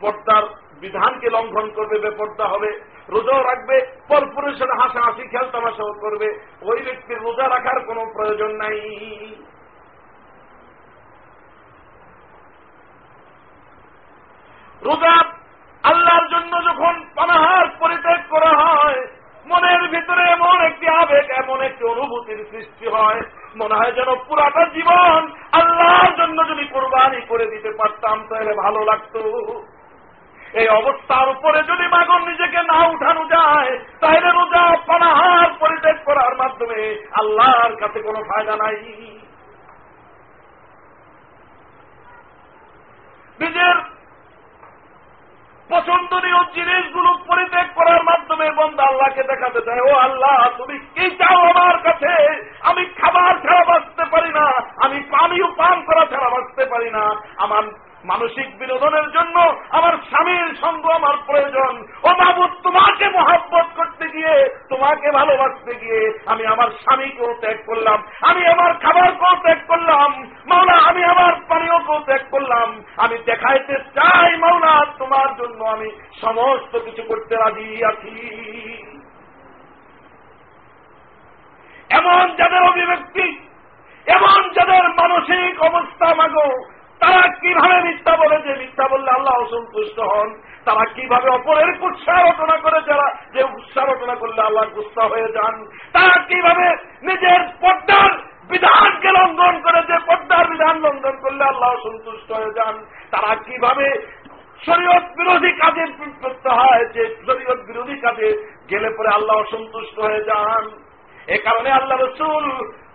পর্দার বিধানকে লঙ্ঘন করবে, বেপর্দা হবে রোজাও রাখবে সাথে হাসাহাসি খেলতামাশাও করবে, ওই ব্যক্তির রোজা রাখার কোনো প্রয়োজন নাই। রোজা আল্লাহর জন্য যখন পানাহার পরিত্যাগ করা হয়, মনের ভিতরে এমন একটি আবেগ, এমন একটি অনুভূতির সৃষ্টি হয়, মনে হয় যেন পুরাটা জীবন আল্লাহর জন্য যদি কোরবানি করে দিতে পারতাম, তাহলে ভালো লাগতো। এই অবস্থার উপরে যদি মাগন নিজেকে না উঠানো যায়, তাহলে রোজা পানাহার পরিত্যাগ করার মাধ্যমে আল্লাহর কাছে কোনো ফায়দা নাই। নিজের পছন্দনীয় জিনিসগুলো পরিত্যাগ করার মাধ্যমে বন্ধ আল্লাহকে দেখাতে চায়, ও আল্লাহ, তুমি কি চাও আমার কাছে? আমি খাবার ছাড়া বাঁচতে পারি না, আমি পানিও পান করা ছাড়া বাঁচতে পারি না, আমার মানসিক বিনোদনের জন্য আমার স্বামীর সঙ্গ আমার প্রয়োজন। ও বাবুদ তোমাকে মহাব্বত করতে গিয়ে, তোমাকে ভালোবাসতে গিয়ে আমি আমার স্বামীকেও ত্যাগ করলাম। আমি আমার খাবারকেও ত্যাগ করলাম। মাওলা, আমি আমার পানীয়কেও ত্যাগ করলাম। আমি দেখাইতে চাই, মাওলা, তোমার জন্য আমি সমস্ত কিছু করতে রাজি আছি। এমন যাদের অভিব্যক্তি, এমন যাদের মানসিক অবস্থা, মাগো তারা কীভাবে মিথ্যা বলে যে মিথ্যা বললে আল্লাহ অসন্তুষ্ট হন। তারা কীভাবে অপরের কুৎসা রচনা করে যারা যে উৎসাহ রচনা করলে আল্লাহ গুসা হয়ে যান? তারা কীভাবে নিজের পর্দার বিধানকে লঙ্ঘন করে যে পর্দার বিধান লঙ্ঘন করলে আল্লাহ সন্তুষ্ট হয়ে যান? তারা কীভাবে শরীয়ত বিরোধী কাজে করতে হয় যে শরীয়ত বিরোধী কাজে গেলে পরে আল্লাহ অসন্তুষ্ট হয়ে যান? এ কারণে আল্লাহ রসুল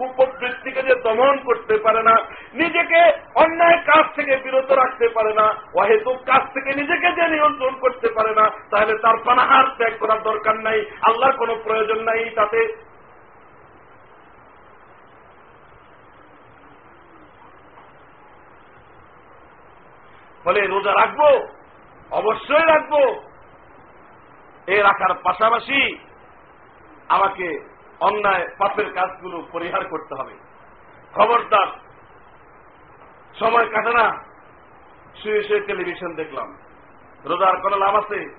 কুপবৃত্তিকে যে দমন করতে পারে না, নিজেকে অন্যায় কাজ থেকে বিরত রাখতে পারে না, অহেতুক কাজ থেকে নিজেকে যে নিয়ন্ত্রণ করতে পারে না, তাহলে তার পানাহার ত্যাগ করার দরকার নাই, আল্লাহর কোনো প্রয়োজন নাই তাতে। ফলে রোজা রাখব, অবশ্যই রাখব। এ রাখার পাশাপাশি আমাকে অন্যায়, পাপের কাজগুলো পরিহার করতে হবে। খবরদার। সময় কাটে না। শুয়ে শুয়ে টেলিভিশন দেখলাম। রোজার কোনো লাভ আছে?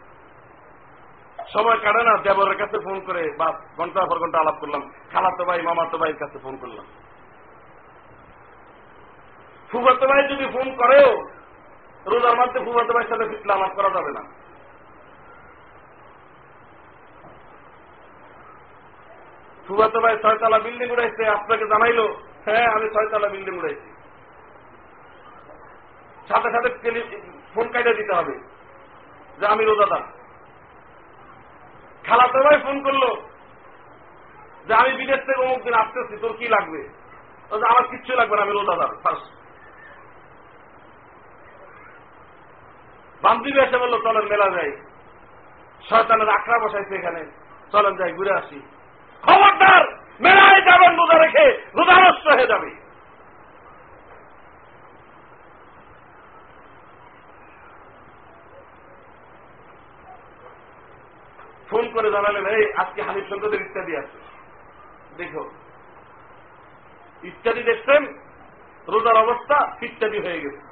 সময় কাটে না। দেবরের কাছে ফোন করে বা ঘণ্টা পর ঘণ্টা আলাপ করলাম। খালাতো ভাই, মামাতো ভাইয়ের কাছে ফোন করলাম। ফুফাতো ভাই যদি ফোন করেও, রোজার মধ্যে ফুফাতো ভাইয়ের সাথে ফিটলে আলাপ করা যাবে না। ফুফাতো ভাই ছয়তলা বিল্ডিং উড়াইছে, আপনাকে জানাইলো হ্যাঁ আমি ছয়তলা বিল্ডিং উড়াইছি। সাথে সাথে ফোন কাটে দিতে হবে, যে আমি রোজাদার। খালাতো ভাই ফোন করল, যে আমি বিদেশ থেকে অমুক দিন আসতেছি, তোর কি লাগবে? আমার কিচ্ছু লাগবে না, আমি রোজাদার ফার্স্ট বান্ধবী এসে বলল, চলেন, মেলা যাই। শয়তানের আখড়া বসাইছে এখানে, চলেন যাই, ঘুরে আসি। খবরদার, মেলায় যাবেন রোজা রেখে, রোজা নষ্ট হয়ে যাবে। ফোন করে জানালেন, এই, আজকে হানিফ সন্তাদের ইত্যাদি আছে। দেখো, ইত্যাদি দেখছেন, রোজার অবস্থা ইত্যাদি হয়ে গেছে।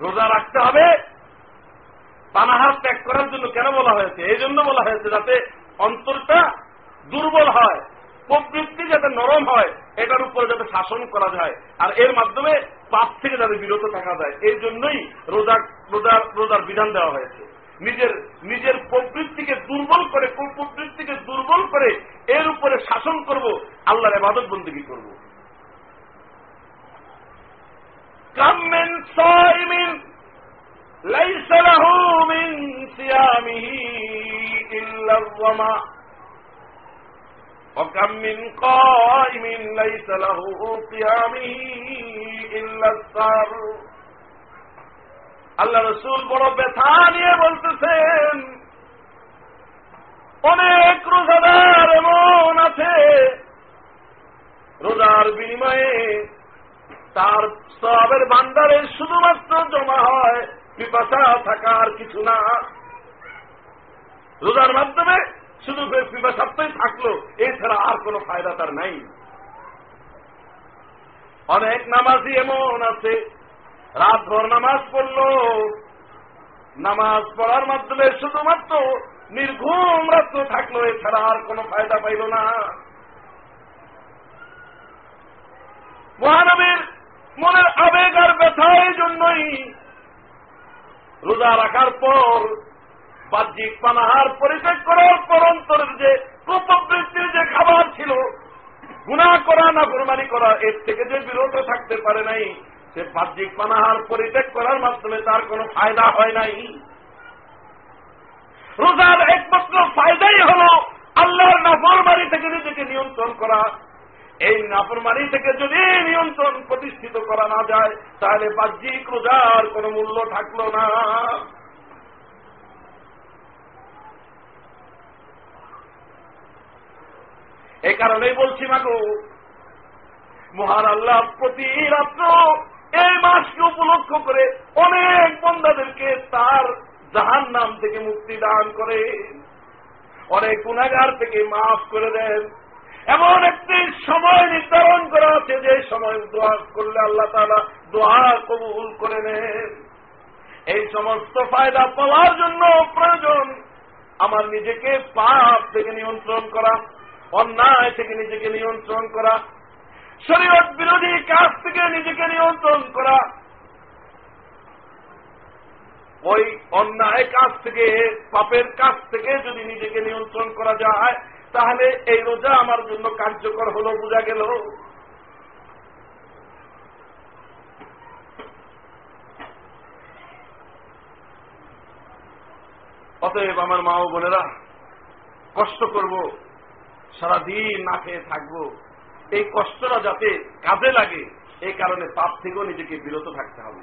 রোজা রাখতে হবে পানাহার ত্যাগ করার জন্য কেন বলা হয়েছে? এই জন্য বলা হয়েছে যাতে অন্তরটা দুর্বল হয়, প্রবৃত্তি যাতে নরম হয়, এটার উপরে যাতে শাসন করা যায়, আর এর মাধ্যমে পাপ থেকে যাতে বিরত থাকা যায়, এই জন্যই রোজা রোজার রোজার বিধান দেওয়া হয়েছে। নিজের নিজের প্রবৃত্তিকে দুর্বল করে প্রবৃত্তিকে দুর্বল করে এর উপরে শাসন করব, আল্লাহর এবাদত বন্দী করব। ليس له من صيامه إلا الظمأ وكم من قائم ليس له قيامه إلا السهر আল্লাহ রসুল বড় ব্যথা নিয়ে বলতেছেন অনেক রোজাদার এমন আছে রোজার বিনিময়ে তার সবের ভান্ডারে শুধুমাত্র জমা হয় পিপাসা থাকা আর কিছু না। রোজার মাধ্যমে শুধু পিপাসাত্মই থাকল, এছাড়া আর কোনো ফায়দা তার নাই। অনেক নামাজি এমন আছে রাত ভর নামাজ পড়ল, নামাজ পড়ার মাধ্যমে শুধুমাত্র নির্ঘুম রাত্র থাকল, এছাড়া আর কোনো ফায়দা পাইল না। মহানবীর মনের আবেগ আর ব্যথা জন্যই রোজা রাখার পর, বাহ্যিক পানাহার পরিত্যাগ করার পর অন্তরের যে প্রবৃত্তির যে খাবার ছিল গুণা করা না কোরবানি করা, এর থেকে যে বিরত থাকতে পারে নাই, সে বাহ্যিক পানাহার পরিত্যাগ করার মাধ্যমে তার কোনো ফায়দা হয় নাই। রোজার একমাত্র ফায়দাই হল আল্লাহর নাফরমারি থেকে নিজেকে নিয়ন্ত্রণ করা। এই নাফরমানি থেকে যদি নিয়ন্ত্রণ প্রতিষ্ঠিত করা না যায়, তাহলে বাহ্যিক রোজার কোন মূল্য থাকল না। এই কারণেই বলছি, মাগো, মহান আল্লাহ প্রতি রাত্র এই মাসকে উপলক্ষ করে অনেক বন্ধাদেরকে তার জাহান নাম থেকে মুক্তি দান করে অনেক গুণাগার থেকে মাফ করে দেন। এমন একটি সময় নির্ধারণ করা আছে যে সময় দোয়া করলে আল্লাহ তালা দোয়া কবুল করে নেন। এই সমস্ত ফায়দা পাওয়ার জন্য প্রয়োজন আমার নিজেকে পাপ থেকে নিয়ন্ত্রণ করা, অন্যায় থেকে নিজেকে নিয়ন্ত্রণ করা, শরীয়ত বিরোধী কাজ থেকে নিজেকে নিয়ন্ত্রণ করা, ওই অন্যায় কাজ থেকে, পাপের কাজ থেকে যদি নিজেকে নিয়ন্ত্রণ করা যায় তাহলে এই রোজা আমার জন্য কার্যকর হলো, বোঝা গেল? অতএব আমার মা ও বোনেরা, কষ্ট করব, সারাদিন না খেয়ে থাকব। এই কষ্টটা যাতে কাজে লাগে, এই কারণে পাপ থেকেও নিজেকে বিরত থাকতে হবে।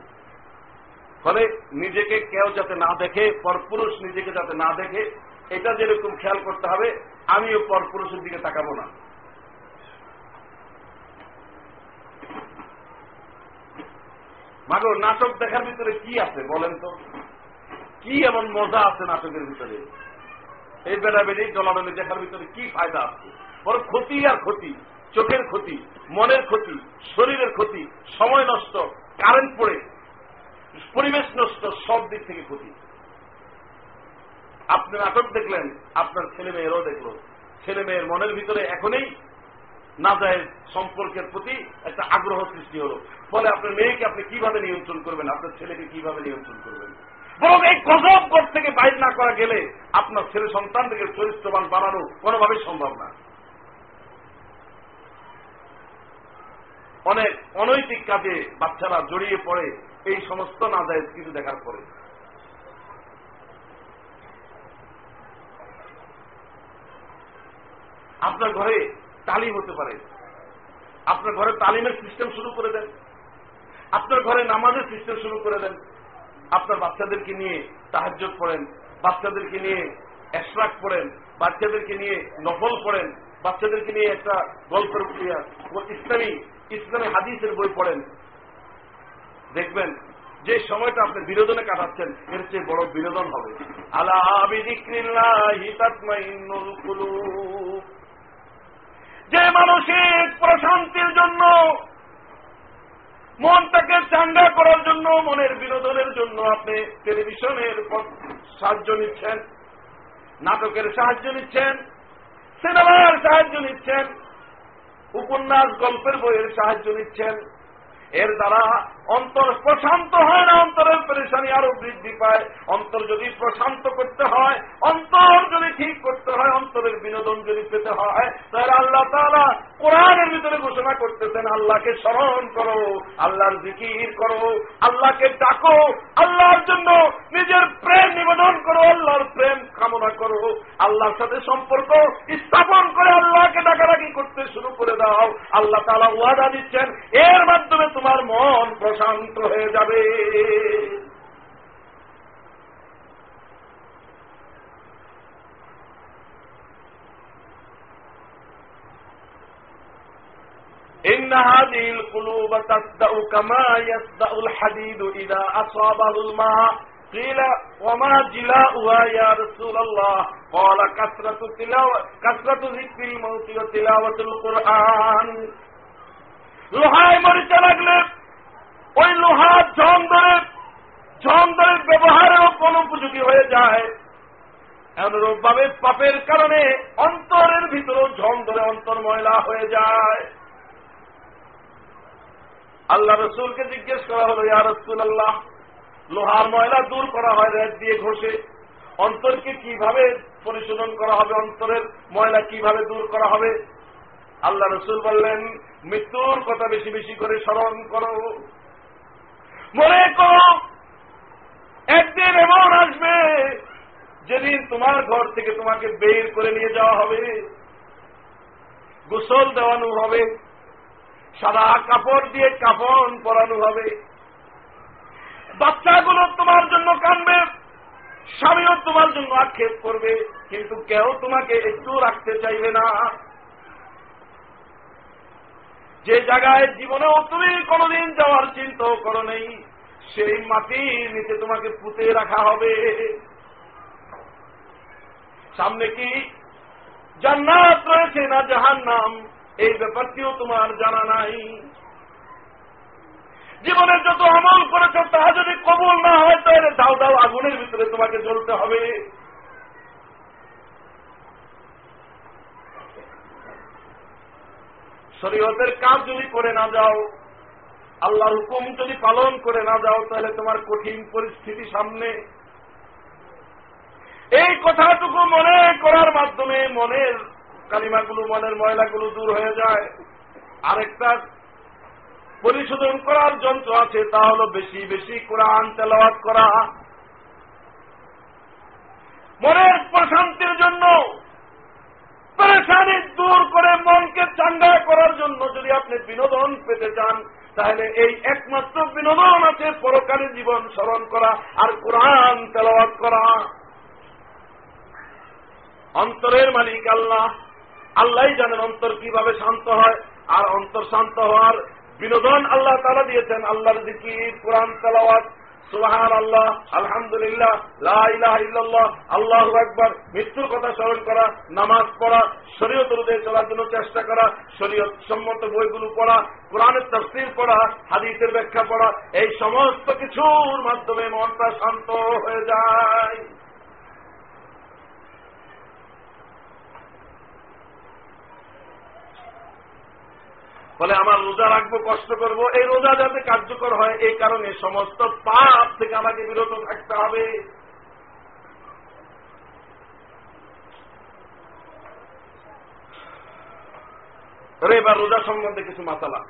ফলে নিজেকে কেউ যাতে না দেখে, পরপুরুষ নিজেকে যাতে না দেখে এটা যেরকম খেয়াল করতে হবে, আমিও পরপুরুষের দিকে তাকাবো না। মাগো, নাটক দেখার ভিতরে কি আছে বলেন তো? কি এমন মজা আছে নাটকের ভিতরে? এই বেলা বেড়ে ডলাডলি দেখার ভিতরে কি ফায়দা আছে? বড় ক্ষতি আর ক্ষতি, চোখের ক্ষতি, মনের ক্ষতি, শরীরের ক্ষতি, সময় নষ্ট কারেন্ট পড়ে, পরিবেশ নষ্ট, সব দিক থেকে ক্ষতি। আপনি নাটক দেখলেন, আপনার ছেলে মেয়েরও দেখল। ছেলে মেয়ের মনের ভিতরে এখনই না যায় সম্পর্কের প্রতি একটা আগ্রহ সৃষ্টি হলো। ফলে আপনার মেয়েকে আপনি কীভাবে নিয়ন্ত্রণ করবেন? আপনার ছেলেকে কীভাবে নিয়ন্ত্রণ করবেন? বরং এই গজব ঘর থেকে বাইর না করা গেলে আপনার ছেলে সন্তানদেরকে চরিত্রবান বানানো কোনোভাবেই সম্ভব না। অনেক অনৈতিক কাজে বাচ্চারা জড়িয়ে পড়ে, এই সমস্ত না যায় কিছু দেখার পরে। আপনার ঘরে তালিম হতে পারে। আপনার ঘরে তালিমের সিস্টেম শুরু করে দেন। আপনার ঘরে নামাজের সিস্টেম শুরু করে দেন। আপনার বাচ্চাদেরকে নিয়ে তাহাজ পড়েন, বাচ্চাদেরকে নিয়ে এশরাক পড়েন, বাচ্চাদেরকে নিয়ে নফল পড়েন, বাচ্চাদেরকে নিয়ে একটা গল্পের ইসলামী ইসলামী হাদিসের বই পড়েন। দেখবেন, যে সময়টা আপনি বিনোদনে কাটাচ্ছেন, এর চেয়ে বড় বিনোদন হবে। আল্লাহ যে মানসিক প্রশান্তির জন্য, মনটাকে চাঙ্গা করার জন্য, মনের বিনোদনের জন্য আপনি টেলিভিশনের সাহায্য নিচ্ছেন, নাটকের সাহায্য নিচ্ছেন, সিনেমার সাহায্য নিচ্ছেন, উপন্যাস, গল্পের বইয়ের সাহায্য নিচ্ছেন। এর দ্বারা অন্তর প্রশান্ত হয় না, অন্তরের পরেশানি আরও বৃদ্ধি পায়। অন্তর যদি প্রশান্ত করতে হয়, অন্তর যদি ঠিক করতে হয়, অন্তরের বিনোদন যদি পেতে হয়, তাহলে আল্লাহ তারা কোরআনের ভিতরে ঘোষণা করতেছেন, আল্লাহকে স্মরণ করো, আল্লাহর জিকির করো, আল্লাহকে ডাকো, আল্লাহর জন্য নিজের প্রেম নিবেদন করো, আল্লাহর প্রেম কামনা করো, আল্লাহর সাথে সম্পর্ক স্থাপন করে আল্লাহকে ডাকাডাকি করতে শুরু করে দাও। আল্লাহ তালা ওয়াদা দিচ্ছেন, এর মাধ্যমে তোমার মন প্রশান্ত হয়ে যাবে إن هذه القلوب تصدأ كما يصدأ الحديد إذا أصابه الماء قيل وما جلاؤها يا رسول الله قال كثرة تلاوة كثرة ذكر الموت وتلاوة القرآن লোহায় মরিচা লাগলে ওই লোহার ঝম ধরে ঝম ধরে ব্যবহারেও কোন উপযোগী হয়ে যায়। অনুরূপ পাপের কারণে অন্তরের ভিতরেও ঝম ধরে অন্তর ময়লা হয়ে যায়। আল্লাহ রসুলকে জিজ্ঞেস করা হলো, ইয়া রসুল আল্লাহ লোহার ময়লা দূর করা হয় রেড দিয়ে ঘষে। অন্তরকে কীভাবে পরিশোধন করা হবে? অন্তরের ময়লা কীভাবে দূর করা হবে? আল্লাহ রসুল বললেন, মৃত্যুর কথা বেশি বেশি করে স্মরণ করো। মনে করো, একদিন এমন আসবে, যেদিন তোমার ঘর থেকে তোমাকে বের করে নিয়ে যাওয়া হবে। গোসল দেওয়ানো হবে, সাদা কাপড় দিয়ে কাপড় পরানো হবে। বাচ্চাগুলো তোমার জন্য কানবে, স্বামীও তোমার জন্য আক্ষেপ করবে, কিন্তু কেউ তোমাকে একটু রাখতে চাইবে না। যে জায়গায় জীবনেও তুমি কোনদিন যাওয়ার চিন্তাও করো নেই, সেই মাটির নিচে তোমাকে পুঁতে রাখা হবে। সামনে কি? জান্নাত রয়েছে না জাহান নাম এই ব্যাপারটিও তোমার জানা নাই। জীবনের যত আমল করেছ, তা যদি কবল না হয়, তাহলে দাও দাও, আগুনের ভিতরে তোমাকে জ্বলতে হবে। শরীয়তের কাজ যদি করে না যাও, আল্লাহর হুকুম যদি পালন করে না যাও, তাহলে তোমার কঠিন পরিস্থিতি সামনে। এই কথাটুকু মনে করার মাধ্যমে মনের কালিমাগুলো, মনের ময়লাগুলো দূর হয়ে যায়। আরেকটা পরিশোধন করার যন্ত্র আছে, তা হল বেশি বেশি কোরআন তেলাওয়াত করা। মনের প্রশান্তির জন্য পরেশানি দূর করে মনকে চাঙ্গা করার জন্য যদি আপনি বিনোদন পেতে চান, তাহলে এই একমাত্র বিনোদন আছে পরকালী জীবন স্মরণ করা আর কোরআন তেলাওয়াত করা। অন্তরের মালিক আল্লাহ। আল্লাহ জানেন অন্তর কীভাবে শান্ত হয়, আর অন্তর শান্ত হওয়ার বিনোদন আল্লাহ তারা দিয়েছেন। আল্লাহর দিকির কোরআন তেলাওয়াত সুবাহান আল্লাহ আলহামদুলিল্লাহ লাহ আল্লাহ একবার মৃত্যুর কথা স্মরণ করা নামাজ পড়া শরীয়ত অনুযায়ী চলার জন্য চেষ্টা করা শরীয়ত সম্মত বইগুলো পড়া কোরআনের তফসিল পড়া হাদিসের ব্যাখ্যা পড়া এই সমস্ত কিছুর মাধ্যমে মনটা শান্ত হয়ে যায় ফলে আমার রোজা রাখব, কষ্ট করব। এই রোজা যাতে কার্যকর হয়, এই কারণে সমস্ত পাপ থেকে আমাকে বিরত থাকতে হবে। এবার রোজা সম্বন্ধে কিছু মাতালা।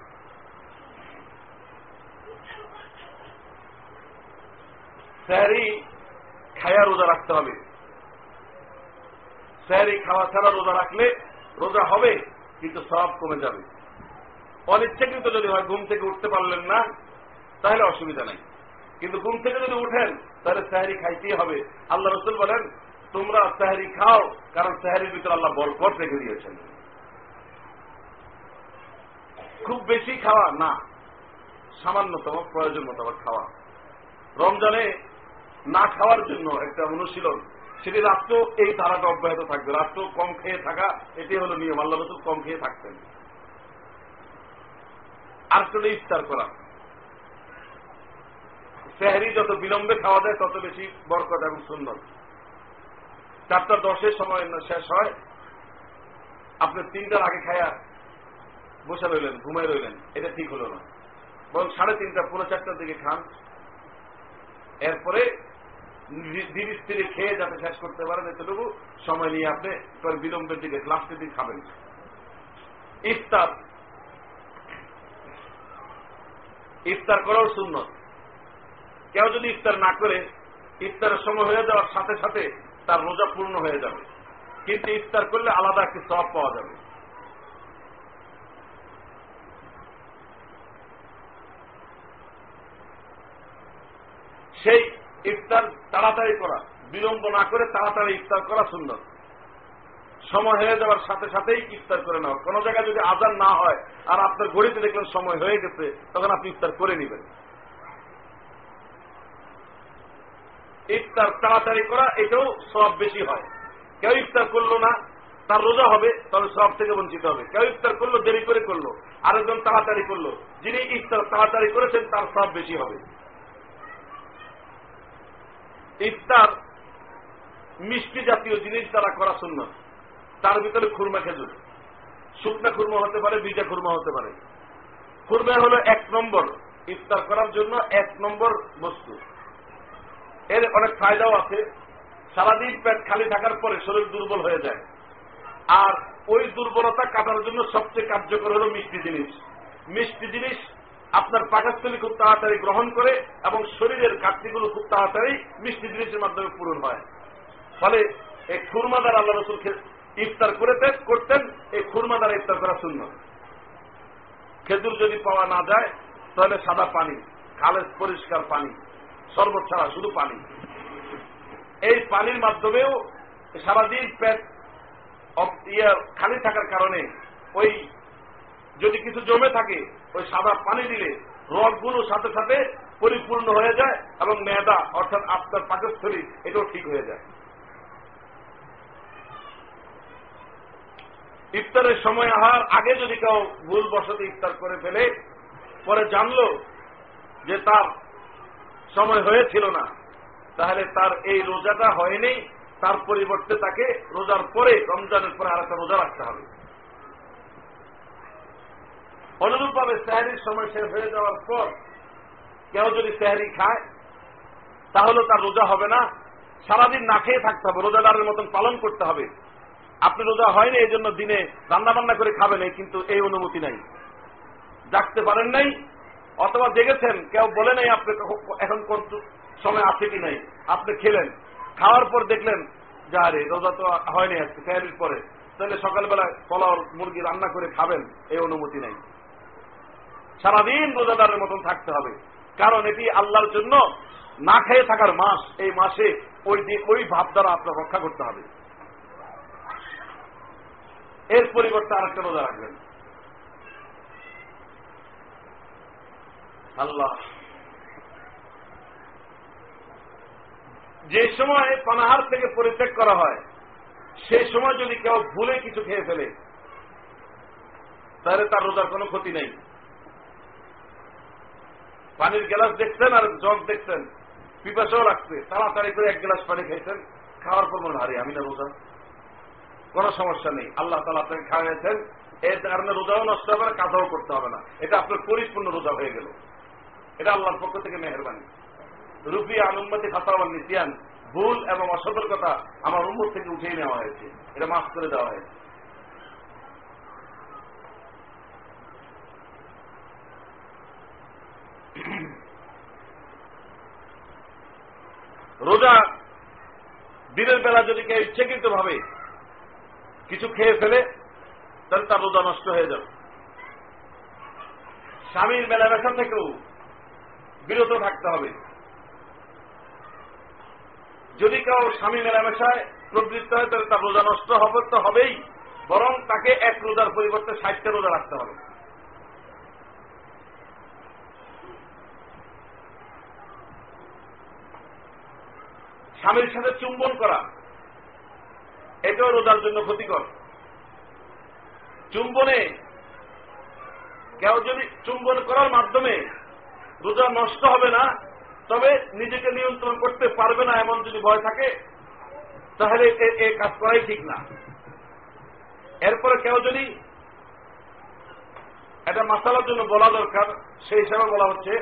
স্যারি খায়া রোজা রাখতে হবে। স্যারি খাওয়া ছাড়া রোজা রাখলে রোজা হবে, কিন্তু সব কমে যাবে। অনিচ্ছাকৃত যদি হয়, ঘুম থেকে উঠতে পারলেন না, তাহলে অসুবিধা নাই। কিন্তু ঘুম থেকে যদি উঠেন, তাহলে স্যাহারি খাইতেই হবে। আল্লাহ রসুল বলেন, তোমরা স্যাহারি খাও, কারণ স্যাহারির ভিতরে আল্লাহ বরকট রেখে দিয়েছেন। খুব বেশি খাওয়া না, সামান্যতম প্রয়োজন মোতাবেক খাওয়া। রমজানে না খাওয়ার জন্য একটা অনুশীলন, সেটি রাত্রেও এই ধারাটা অব্যাহত থাকবে। রাত্রেও কম খেয়ে থাকা এটি হল নিয়ম। আল্লাহ রসুল কম খেয়ে থাকতেন। আর ইফতার করা। সেহারি যত বিলম্বে খাওয়া যায় তত বেশি বরকত এবং সুন্দর চারটা দশের সময় শেষ হয়। আপনি তিনটার আগে খায়া বসে রইলেন, ঘুমায় রইলেন। এটা ঠিক হলো না। বরং সাড়ে তিনটা পুরো চারটার দিকে খান। এরপরে ধীর স্থিরে খেয়ে যাতে শেষ করতে পারেন, এতটুকু সময় নিয়ে আপনি বিলম্বের দিকে, লাস্টের দিন খাবেন। ইফতার ইফতার করাও শূন্য কেউ যদি ইফতার না করে, ইফতারের সময় হয়ে যাওয়ার সাথে সাথে তার রোজা পূর্ণ হয়ে যাবে। কিন্তু ইফতার করলে আলাদা একটি সব পাওয়া যাবে। সেই ইফতার তাড়াতাড়ি করা, বিলম্ব না করে তাড়াতাড়ি ইফতার করা সুন্দর সময় হয়ে যাওয়ার সাথে সাথেই ইফতার করে নেওয়া। কোন জায়গায় যদি আজান না হয় আর আপনার ঘড়িতে দেখলেন সময় হয়ে গেছে, তখন আপনি ইফতার করে নেবেন। ইফতার তাড়াতাড়ি করা এটাও সব বেশি হয়। কেউ ইফতার করল না, তার রোজা হবে, তাহলে সব থেকে বঞ্চিত হবে। কেউ ইফতার করল, দেরি করে করল, আরেকজন তাড়াতাড়ি করল। যিনি ইফতার তাড়াতাড়ি করেছেন, তার সব বেশি হবে। ইফতার মিষ্টি জাতীয় জিনিস তারা করা শূন্য তার ভিতরে খুরমা খেজুর। শুকনা খুরমা হতে পারে, বিজা খুরমা হতে পারে। খুরমা হলো এক নম্বর, ইফতার করার জন্য এক নম্বর বস্তু। এর অনেক ফায়দাও আছে। সারাদিন পেট খালি থাকার পরে শরীর দুর্বল হয়ে যায়। আর ওই দুর্বলতা কাটার জন্য সবচেয়ে কার্যকর হল মিষ্টি জিনিস। মিষ্টি জিনিস আপনার পাকস্থলী খুব তাড়াতাড়ি গ্রহণ করে এবং শরীরের ঘাটতিগুলো খুব তাড়াতাড়ি মিষ্টি জিনিসের মাধ্যমে পূরণ হয়। ফলে এই খুরমাদার আল্লাহ রসুল ইফতার করেতেন করতেন, এই খুরমা দ্বারা ইফতার করা শূন্য খেজুর যদি পাওয়া না যায়, তাহলে সাদা পানি খালেজ পরিষ্কার পানি, শরবত ছাড়া শুধু পানি। এই পানির মাধ্যমেও সারাদিন পেট ইয়ে খালি থাকার কারণে ওই যদি কিছু জমে থাকে, ওই সাদা পানি দিলে রগগুলো সাথে সাথে পরিপূর্ণ হয়ে যায় এবং মেদা, অর্থাৎ আপনার পাকস্থলী, এটাও ঠিক হয়ে যায়। ইফতারের সময় আহার আগে যদি কেউ ভুল বসতে ইফতার করে ফেলে, পরে জানল যে তার সময় হয়েছিল না, তাহলে তার এই রোজাটা হয়নি, তার পরিবর্তে তাকে রোজার পরে, রমজানের পরে আর একটা রোজা রাখতে হবে। অনুরূপভাবে স্যাহারির সময় শেষ হয়ে যাওয়ার পর কেউ যদি স্যাহারি খায়, তাহলে তার রোজা হবে না। সারাদিন না খেয়ে থাকতে হবে, রোজাদারের মতন পালন করতে হবে। আপনি রোজা হয়নি, এই জন্য দিনে রান্না বান্না করে খাবেন কিন্তু এই অনুমতি নাই। ডাকতে পারেন নাই, অথবা জেগেছেন, কেউ বলে নাই আপনি এখন কোন সময় আছে কি নাই, আপনি খেলেন, খাওয়ার পর দেখলেন, যা রে রোজা তো হয়নি আজকে ফেয়ারির পরে। তাহলে সকালবেলা পোলাও মুরগি রান্না করে খাবেন, এই অনুমতি নাই। সারাদিন রোজাদারের মতন থাকতে হবে, কারণ এটি আল্লাহর জন্য না খেয়ে থাকার মাস, এই মাসে ওই ওই ভাব দ্বারা আপনার রক্ষা করতে হবে। এর পরিবর্তে আরেকটা রোজা রাখবেন। আল্লাহ। যে সময় পানাহার থেকে পরিত্যাগ করা হয় সেই সময় যদি কেউ ভুলে কিছু খেয়ে ফেলে, তাহলে তার রোজার কোনো ক্ষতি নেই। পানির গ্লাস দেখছেন আর জগ দেখছেন, পিপাসাও রাখছে তাড়াতাড়ি করে এক গ্লাস পানি খাইছেন খাওয়ার পর মনে হারি আমি না রোজা। কোনো সমস্যা নেই। আল্লাহ তালা আপনাকে খাওয়াইছেন এর কারণে রোজাও নষ্ট হবে না কাজাও করতে হবে না। এটা আপনার পরিপূর্ণ রোজা হয়ে গেল। এটা আল্লাহর পক্ষ থেকে মেহরবানি। রুপি আনুমতি খাতাওয়ান নিতিয়ান ভুল এবং অসতর্কতা আমার উম্মত থেকে উঠিয়ে নেওয়া হয়েছে। এটা মাফ করে দেওয়া হয়েছে। রোজা দিনের বেলা যদি কেউ ইচ্ছাকৃত ভাবে কিছু খেয়ে ফেলে, তাহলে তার রোজা নষ্ট হয়ে যাবে। স্বামীর মেলামেশা থেকেও বিরত থাকতে হবে। যদি কেউ স্বামী মেলামেশায় প্রবৃত্ত হয়, তাহলে তার রোজা নষ্ট হবে তো হবেই, বরং তাকে এক রোজার পরিবর্তে ষাটটা রোজা রাখতে হবে। স্বামীর সাথে চুম্বন করা এটাও রোজার জন্য ক্ষতিকর। চুম্বনে কেউ যদি চুম্বন করার মাধ্যমে রোজা নষ্ট হবে না, তবে নিজেকে নিয়ন্ত্রণ করতে পারবে না এমন যদি ভয় থাকে, তাহলে এ কাজ করাই ঠিক না। এরপরে কেউ যদি এটা মাসালার জন্য বলা দরকার, সেই হিসাবে বলা হচ্ছে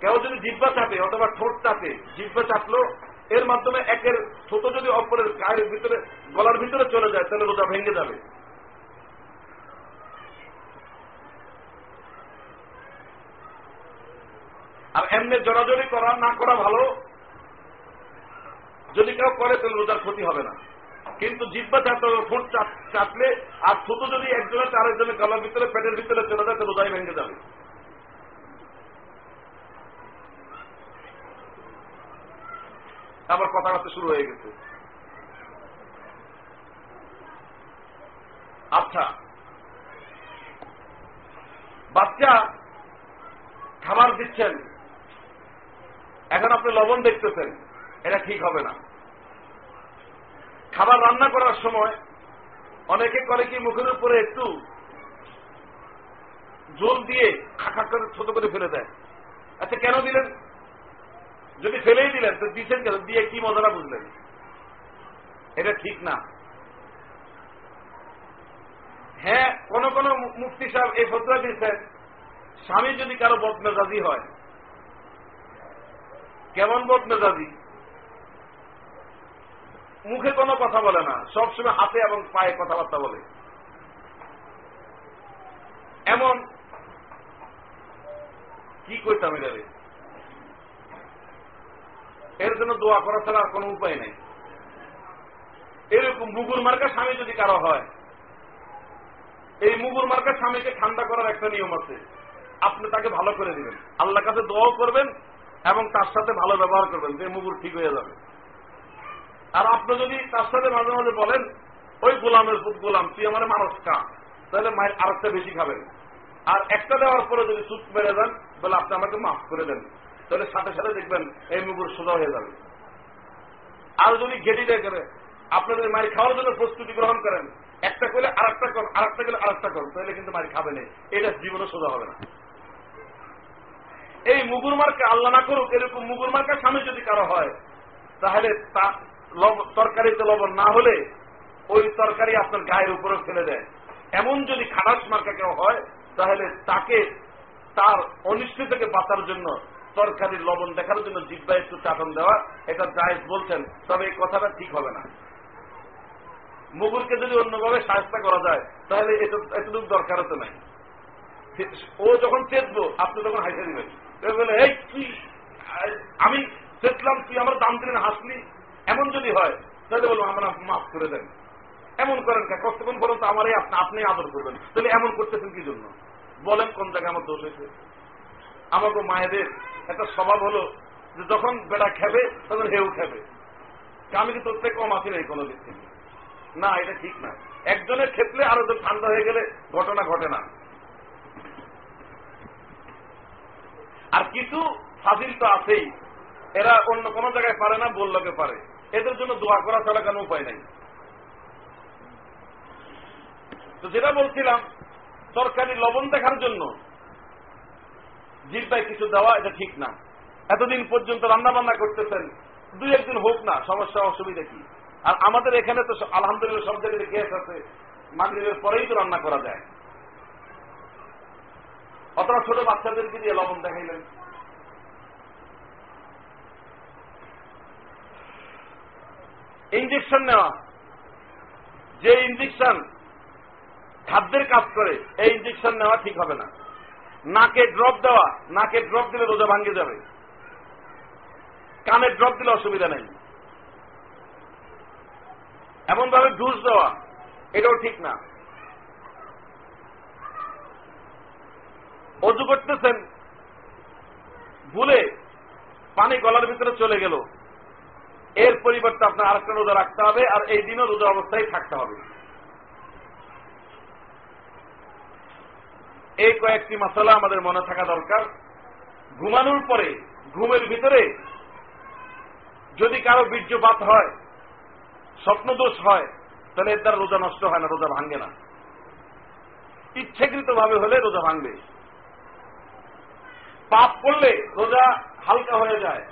কেউ যদি জিব্বা চাপে অথবা ঠোঁট চাপে জিব্বা চাপলো এর মাধ্যমে একের ছোট যদি অপরের গায়ের ভিতরে, গলার ভিতরে চলে যায়, তাহলে রোজা ভেঙে যাবে। আর এমনি জড়াজড়ি করা, না করা ভালো। যদি কেউ করে, তাহলে রোজার ক্ষতি হবে না। কিন্তু জিব্বা চাপতে হবে ঠোঁট চাপলে, আর ছোট যদি একজনের, আরেকজনের গলার ভিতরে, পেটের ভিতরে চলে যায়, তাহলে রোজাই ভেঙে যাবে। আবার কথাবার্তা শুরু হয়ে গেছে। আচ্ছা বাচ্চা খাবার দিচ্ছেন, এখন আপনি লবণ দেখতেছেন, এটা ঠিক হবে না। খাবার রান্না করার সময় অনেকে করে কি মুখের উপরে একটু জল দিয়ে খাখা করে ছোট করে ফেলে দেয়। আচ্ছা কেন দিলেন? যদি ফেলেই দিলেন, তো দিচ্ছেন কেন? দিয়ে কি মজাটা বুঝলেন? এটা ঠিক না। হ্যাঁ কোন কোন মুফতি সাহেব এই ফতোয়া দিচ্ছেন স্বামী যদি কারও বদমেজাজি হয়। কেমন বদমেজাজি? মুখে কোনো কথা বলে না, সবসময় হাতে এবং পায়ে কথাবার্তা বলে। এমন, কি করতাম এটা এর জন্য দোয়া করা ছাড়া আর কোন উপায় নেই। এরকম মুগুর মার্কা স্বামী যদি কারও হয়, এই মুগুর মার্কা স্বামীকে ঠান্ডা করার একটা নিয়ম আছে। আপনি তাকে ভালো করে দিবেন। আল্লাহ কাছে দোয়াও করবেন এবং তার সাথে ভালো ব্যবহার করবেন যে মুগুর ঠিক হয়ে যাবে। আর আপনি যদি তার সাথে মাঝে মাঝে বলেন, ওই গোলামের গোলাম, তুই আমার মানুষ খা। তাহলে মায়ের আরেকটা বেশি খাবেন। আর একটা দেওয়ার পরে যদি সুখ মেরে দেন বলে আপনি আমাকে মাফ করে দেন। তাহলে সাথে সাথে দেখবেন এই মুগুর সোজা হয়ে যাবে। আর যদি গেটি দেয় করে আপনি যদি মারি খাওয়ার জন্য প্রস্তুতি গ্রহণ করেন, একটা করলে আর একটা কর আর একটা করলে আর একটা কর তাহলে কিন্তু মারি খাবে না। এটা জীবনে সোজা হবে না। এই মুগুর মার্কে আল্লাহ না করুক, এরকম মুগুর মার্কা স্বামী যদি কারও হয়, তাহলে তরকারিতে লবণ না হলে ওই তরকারি আপনার গায়ের উপরে ফেলে দেয়। এমন যদি খারাপ মার্কা কেউ হয়, তাহলে তাকে তার অনিষ্ট থেকে বাঁচার জন্য তরকারির লবণ দেখার জন্য জিব্বা একটু চাটন দেওয়া, এটা জায়েজ বলছেন, তবে এই কথাটা ঠিক হবে না। মুগুরকে যদি অন্যভাবে সাহায্য করা যায়, তাহলে এতটুকু দরকার তো নাই। ও যখন চেতবো, আপনি তখন হাসে দিবেন। এই কি আমি চেতলাম, তুই আমার দাম দিলেন হাসলি। এমন যদি হয়, তাহলে বলব আমরা মাফ করে দেন। এমন করেন কে? কতক্ষণ পর্যন্ত আমার আপনি আদর করবেন? তাহলে এমন করতেছেন কি জন্য? বলেন, কোন জায়গায় আমার দোষ হয়েছে? আমাকে মায়েদের একটা স্বভাব হলো যে যখন বেড়া খেবে, তখন হেউ খেবে। আমি কি তোর থেকে কম আছি নাই কোনো দিক থেকে। না, এটা ঠিক না। একজনের ক্ষেত্রে আরও ঠান্ডা হয়ে গেলে ঘটনা ঘটে না। আর কিছু ফাজিল তো আছেই। এরা অন্য কোনো জায়গায় পারে না, বললোকে পারে। এদের জন্য দোয়া করা ছাড়া কোনো উপায় নাই। তো যেটা বলছিলাম সরকারি লবণ দেখার জন্য জিব্বায় কিছু দেওয়া, এটা ঠিক না। এতদিন পর্যন্ত রান্না বান্না করতেছেন, দুই একদিন হোক না, সমস্যা, অসুবিধা কি? আর আমাদের এখানে তো আলহামদুলিল্লাহ সব জায়গায় গ্যাস আছে, মাগরীবের পরেই তো রান্না করা যায়। অথবা ছোট বাচ্চাদেরকে দিয়ে লবণ দেখাইলেন। ইঞ্জেকশন নেওয়া। যে ইঞ্জেকশন খাদ্যের কাজ করে, এই ইঞ্জেকশন নেওয়া ঠিক হবে না। নাকে ড্রপ দেওয়া, নাকে ড্রপ দিলে রোজা ভাঙ্গে যাবে। কানে ড্রপ দিলে অসুবিধা নেই। এমন ভাবে ডুস দেওয়া, এটাও ঠিক না। অজু করতেছেন, ভুলে পানি গলার ভিতরে চলে গেল। এর পরিবর্তে আপনার আরেকটা রোজা রাখতে হবে, আর এই দিনও রোজা অবস্থায় থাকতে হবে। এই কয়েকটি মশলা আমাদের মনে থাকা দরকার। ঘুমানোর পরে, ঘুমের ভিতরে যদি কারও বীর্যপাত হয়, স্বপ্নদোষ হয়, তাহলে এর দ্বারা রোজা নষ্ট হয় না, রোজা ভাঙ্গে না। ইচ্ছাকৃত ভাবে হলে রোজা ভাঙবে। পাপ করলে রোজা হালকা হয়ে যায়।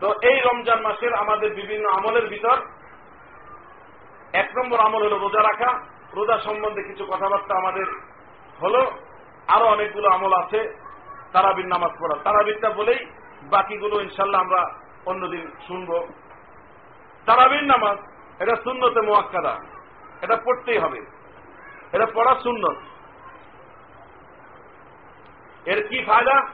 তো এই রমজান মাসের আমাদের বিভিন্ন আমলের ভিতর এক নম্বর আমল হল রোজা রাখা রোজা সম্বন্ধে কিছু কথাবার্তা আমাদের হলো, আরও অনেকগুলো আমল আছে, তারাবির নামাজ পড়া। তারাবিরটা বলেই বাকিগুলো ইনশাল্লাহ আমরা অন্যদিন শুনব। তারাবির নামাজ, এটা শূন্যতে মোয়াক্কাদা। এটা পড়তেই হবে। এটা পড়া শূন্য এর কি ফায়দা?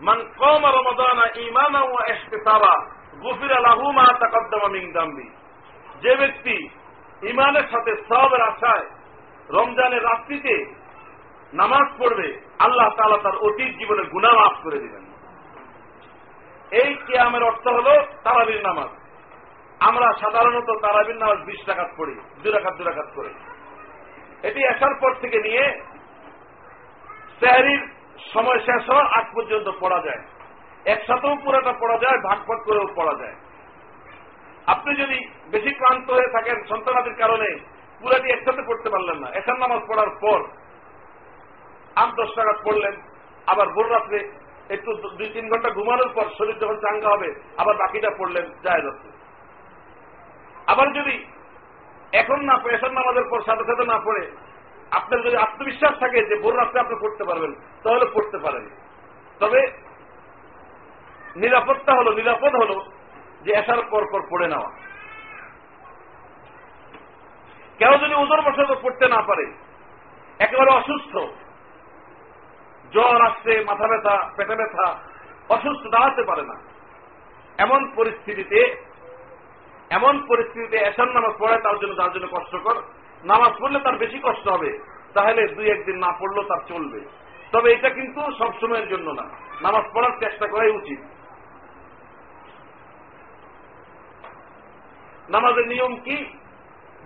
মান কম রমদানা ইমানা ও এহতেসাবা গুফিরা লাহু মা তাকদ্দমা মিং দাম্বি। যে ব্যক্তি ইমানের সাথে সবের আশায় রমজানের রাত্রিতে নামাজ পড়বে, আল্লাহ তালা তার অতীত জীবনে গুণা মাফ করে দিবেন। এই কিয়ামের অর্থ হল তারাবির নামাজ। আমরা সাধারণত তারাবির নামাজ বিশ টাকাত পড়ি দু রাখাত দু রাখাত করে। এটি আসার পর থেকে নিয়ে স্যারির সময় শেষ হওয়ার আগ পর্যন্ত পড়া যায়। একসাথেও পুরোটা পড়া যায়, ভাগ ভাগ করেও পড়া যায়। আপনি যদি বেশি ক্লান্ত হয়ে থাকেন সন্তানাদের কারণে পুরা পুরাটি একসাথে পড়তে পারলেন না। এখান নামাজ পড়ার পর আট, দশ টাকা পড়লেন, আবার ভোর রাত্রে একটু দুই, তিন ঘণ্টা ঘুমানোর পর শরীর যখন চাঙ্গা হবে, আবার বাকিটা পড়লেন যায় যাচ্ছে আবার যদি এখন না এসার নামাজের পর সাথে সাথে না পড়ে, আপনার যদি আত্মবিশ্বাস থাকে যে ভোর রাত্রে আপনি পড়তে পারবেন, তাহলে পড়তে পারেন। তবে নিরাপত্তা হলো, নিরাপদ হলো যে এসার পর পর পড়ে নেওয়া কেউ যদি ওজন বছর পড়তে না পারে, একেবারে অসুস্থ, জ্বর আসছে, মাথা ব্যথা, পেটে ব্যথা, অসুস্থ দাঁড়াতে পারে না। এমন পরিস্থিতিতে এমন পরিস্থিতিতে এসার নামাজ পড়ায় তার জন্য তার জন্য কষ্টকর। নামাজ পড়লে তার বেশি কষ্ট হবে, তাহলে দুই একদিন না পড়লেও তার চলবে। তবে এটা কিন্তু সবসময়ের জন্য না। নামাজ পড়ার চেষ্টা করাই উচিত। নামাজের নিয়ম কি?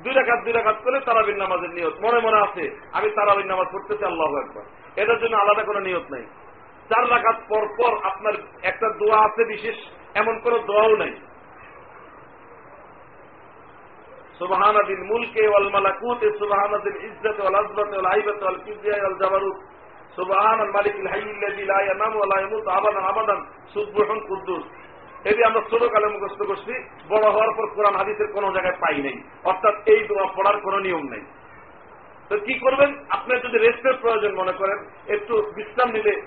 দুই রাখাত দুই রাখাত করে তারাবিন নামাজের নিয়ত। মনে মনে আছে, আমি তারাবিন নামাজ পড়তেছি, আল্লাহ একবার এটার জন্য আলাদা কোনো নিয়ত নাই। চার রাখাত পর পর আপনার একটা দোয়া আছে বিশেষ, এমন কোন দোয়াও নাই। সুবাহান দিল মুলকে ওয়াল মালাকুত সুবাহান দিল ইজ্জত ওয়াল আজমত ওয়াল আইবত ওয়াল কিবরিয়া ওয়াল জাবারুত। সুবাহান আল মালিক আল হাইয়্যুল লাযী লা লা ইয়ামুতু আবাদান আবাদান সুবহান কুদ্দুস। এটি আমরা ছোটকালে মুখস্থ করছি। বড় হওয়ার পর কোরআন হাদিসের কোন জায়গায় পাই নাই। অর্থাৎ এই দোয়া পড়ার কোন নিয়ম নেই। তো কি করবেন? আপনার যদি রেস্টের প্রয়োজন মনে করেন, একটু বিশ্রাম নিলে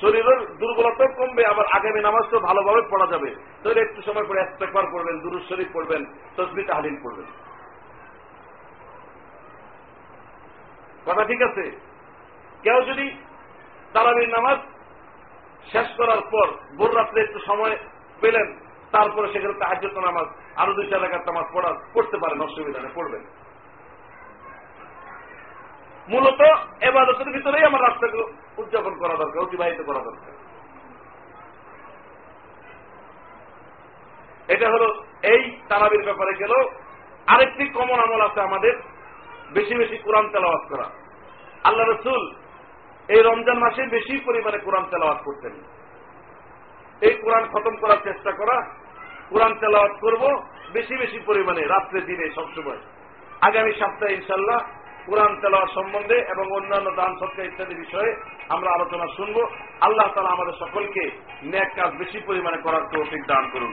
শরীরের দুর্বলতাও কমবে, আবার আগামী নামাজটাও ভালোভাবে পড়া যাবে। তাহলে একটু সময় পরে একবার পড়বেন দুরুজ শরীফ পড়বেন, তসবি তাহলিল পড়বেন। কথা ঠিক আছে? কেউ যদি তারাবির নামাজ শেষ করার পর ভোর রাত্রে একটু সময় পেলেন, তারপরে সেখানে তাহাজ্যত নামাজ, আরও দুই চার এলাকার নামাজ পড়া পড়তে পারেন, অসুবিধা নেই, পড়বেন। মূলত এবাদতের ভিতরেই আমার রাস্তাকে উদযাপন করা দরকার, অতিবাহিত করা দরকার। এটা হলো এই তারাবির ব্যাপারে গেল। আরেকটি কমন আমল আছে আমাদের, বেশি বেশি কোরআন তেলাওয়াত করা। আল্লাহ রসুল এই রমজান মাসে বেশি পরিমাণে কোরআন তেলাওয়াত করতেন। এই কোরআন খতম করার চেষ্টা করা, কোরআন তেলাওয়াত করব বেশি বেশি পরিমাণে, রাত্রে, দিনে, সবসময়। আগামী সপ্তাহে ইনশাল্লাহ কোরআন তেলাওয়াত সম্বন্ধে এবং অন্যান্য দান সৎকার ইত্যাদি বিষয়ে আমরা আলোচনা শুনব। আল্লাহ তালা আমাদের সকলকে ন্যাক কাজ বেশি পরিমাণে করার তৌফিক দান করুন।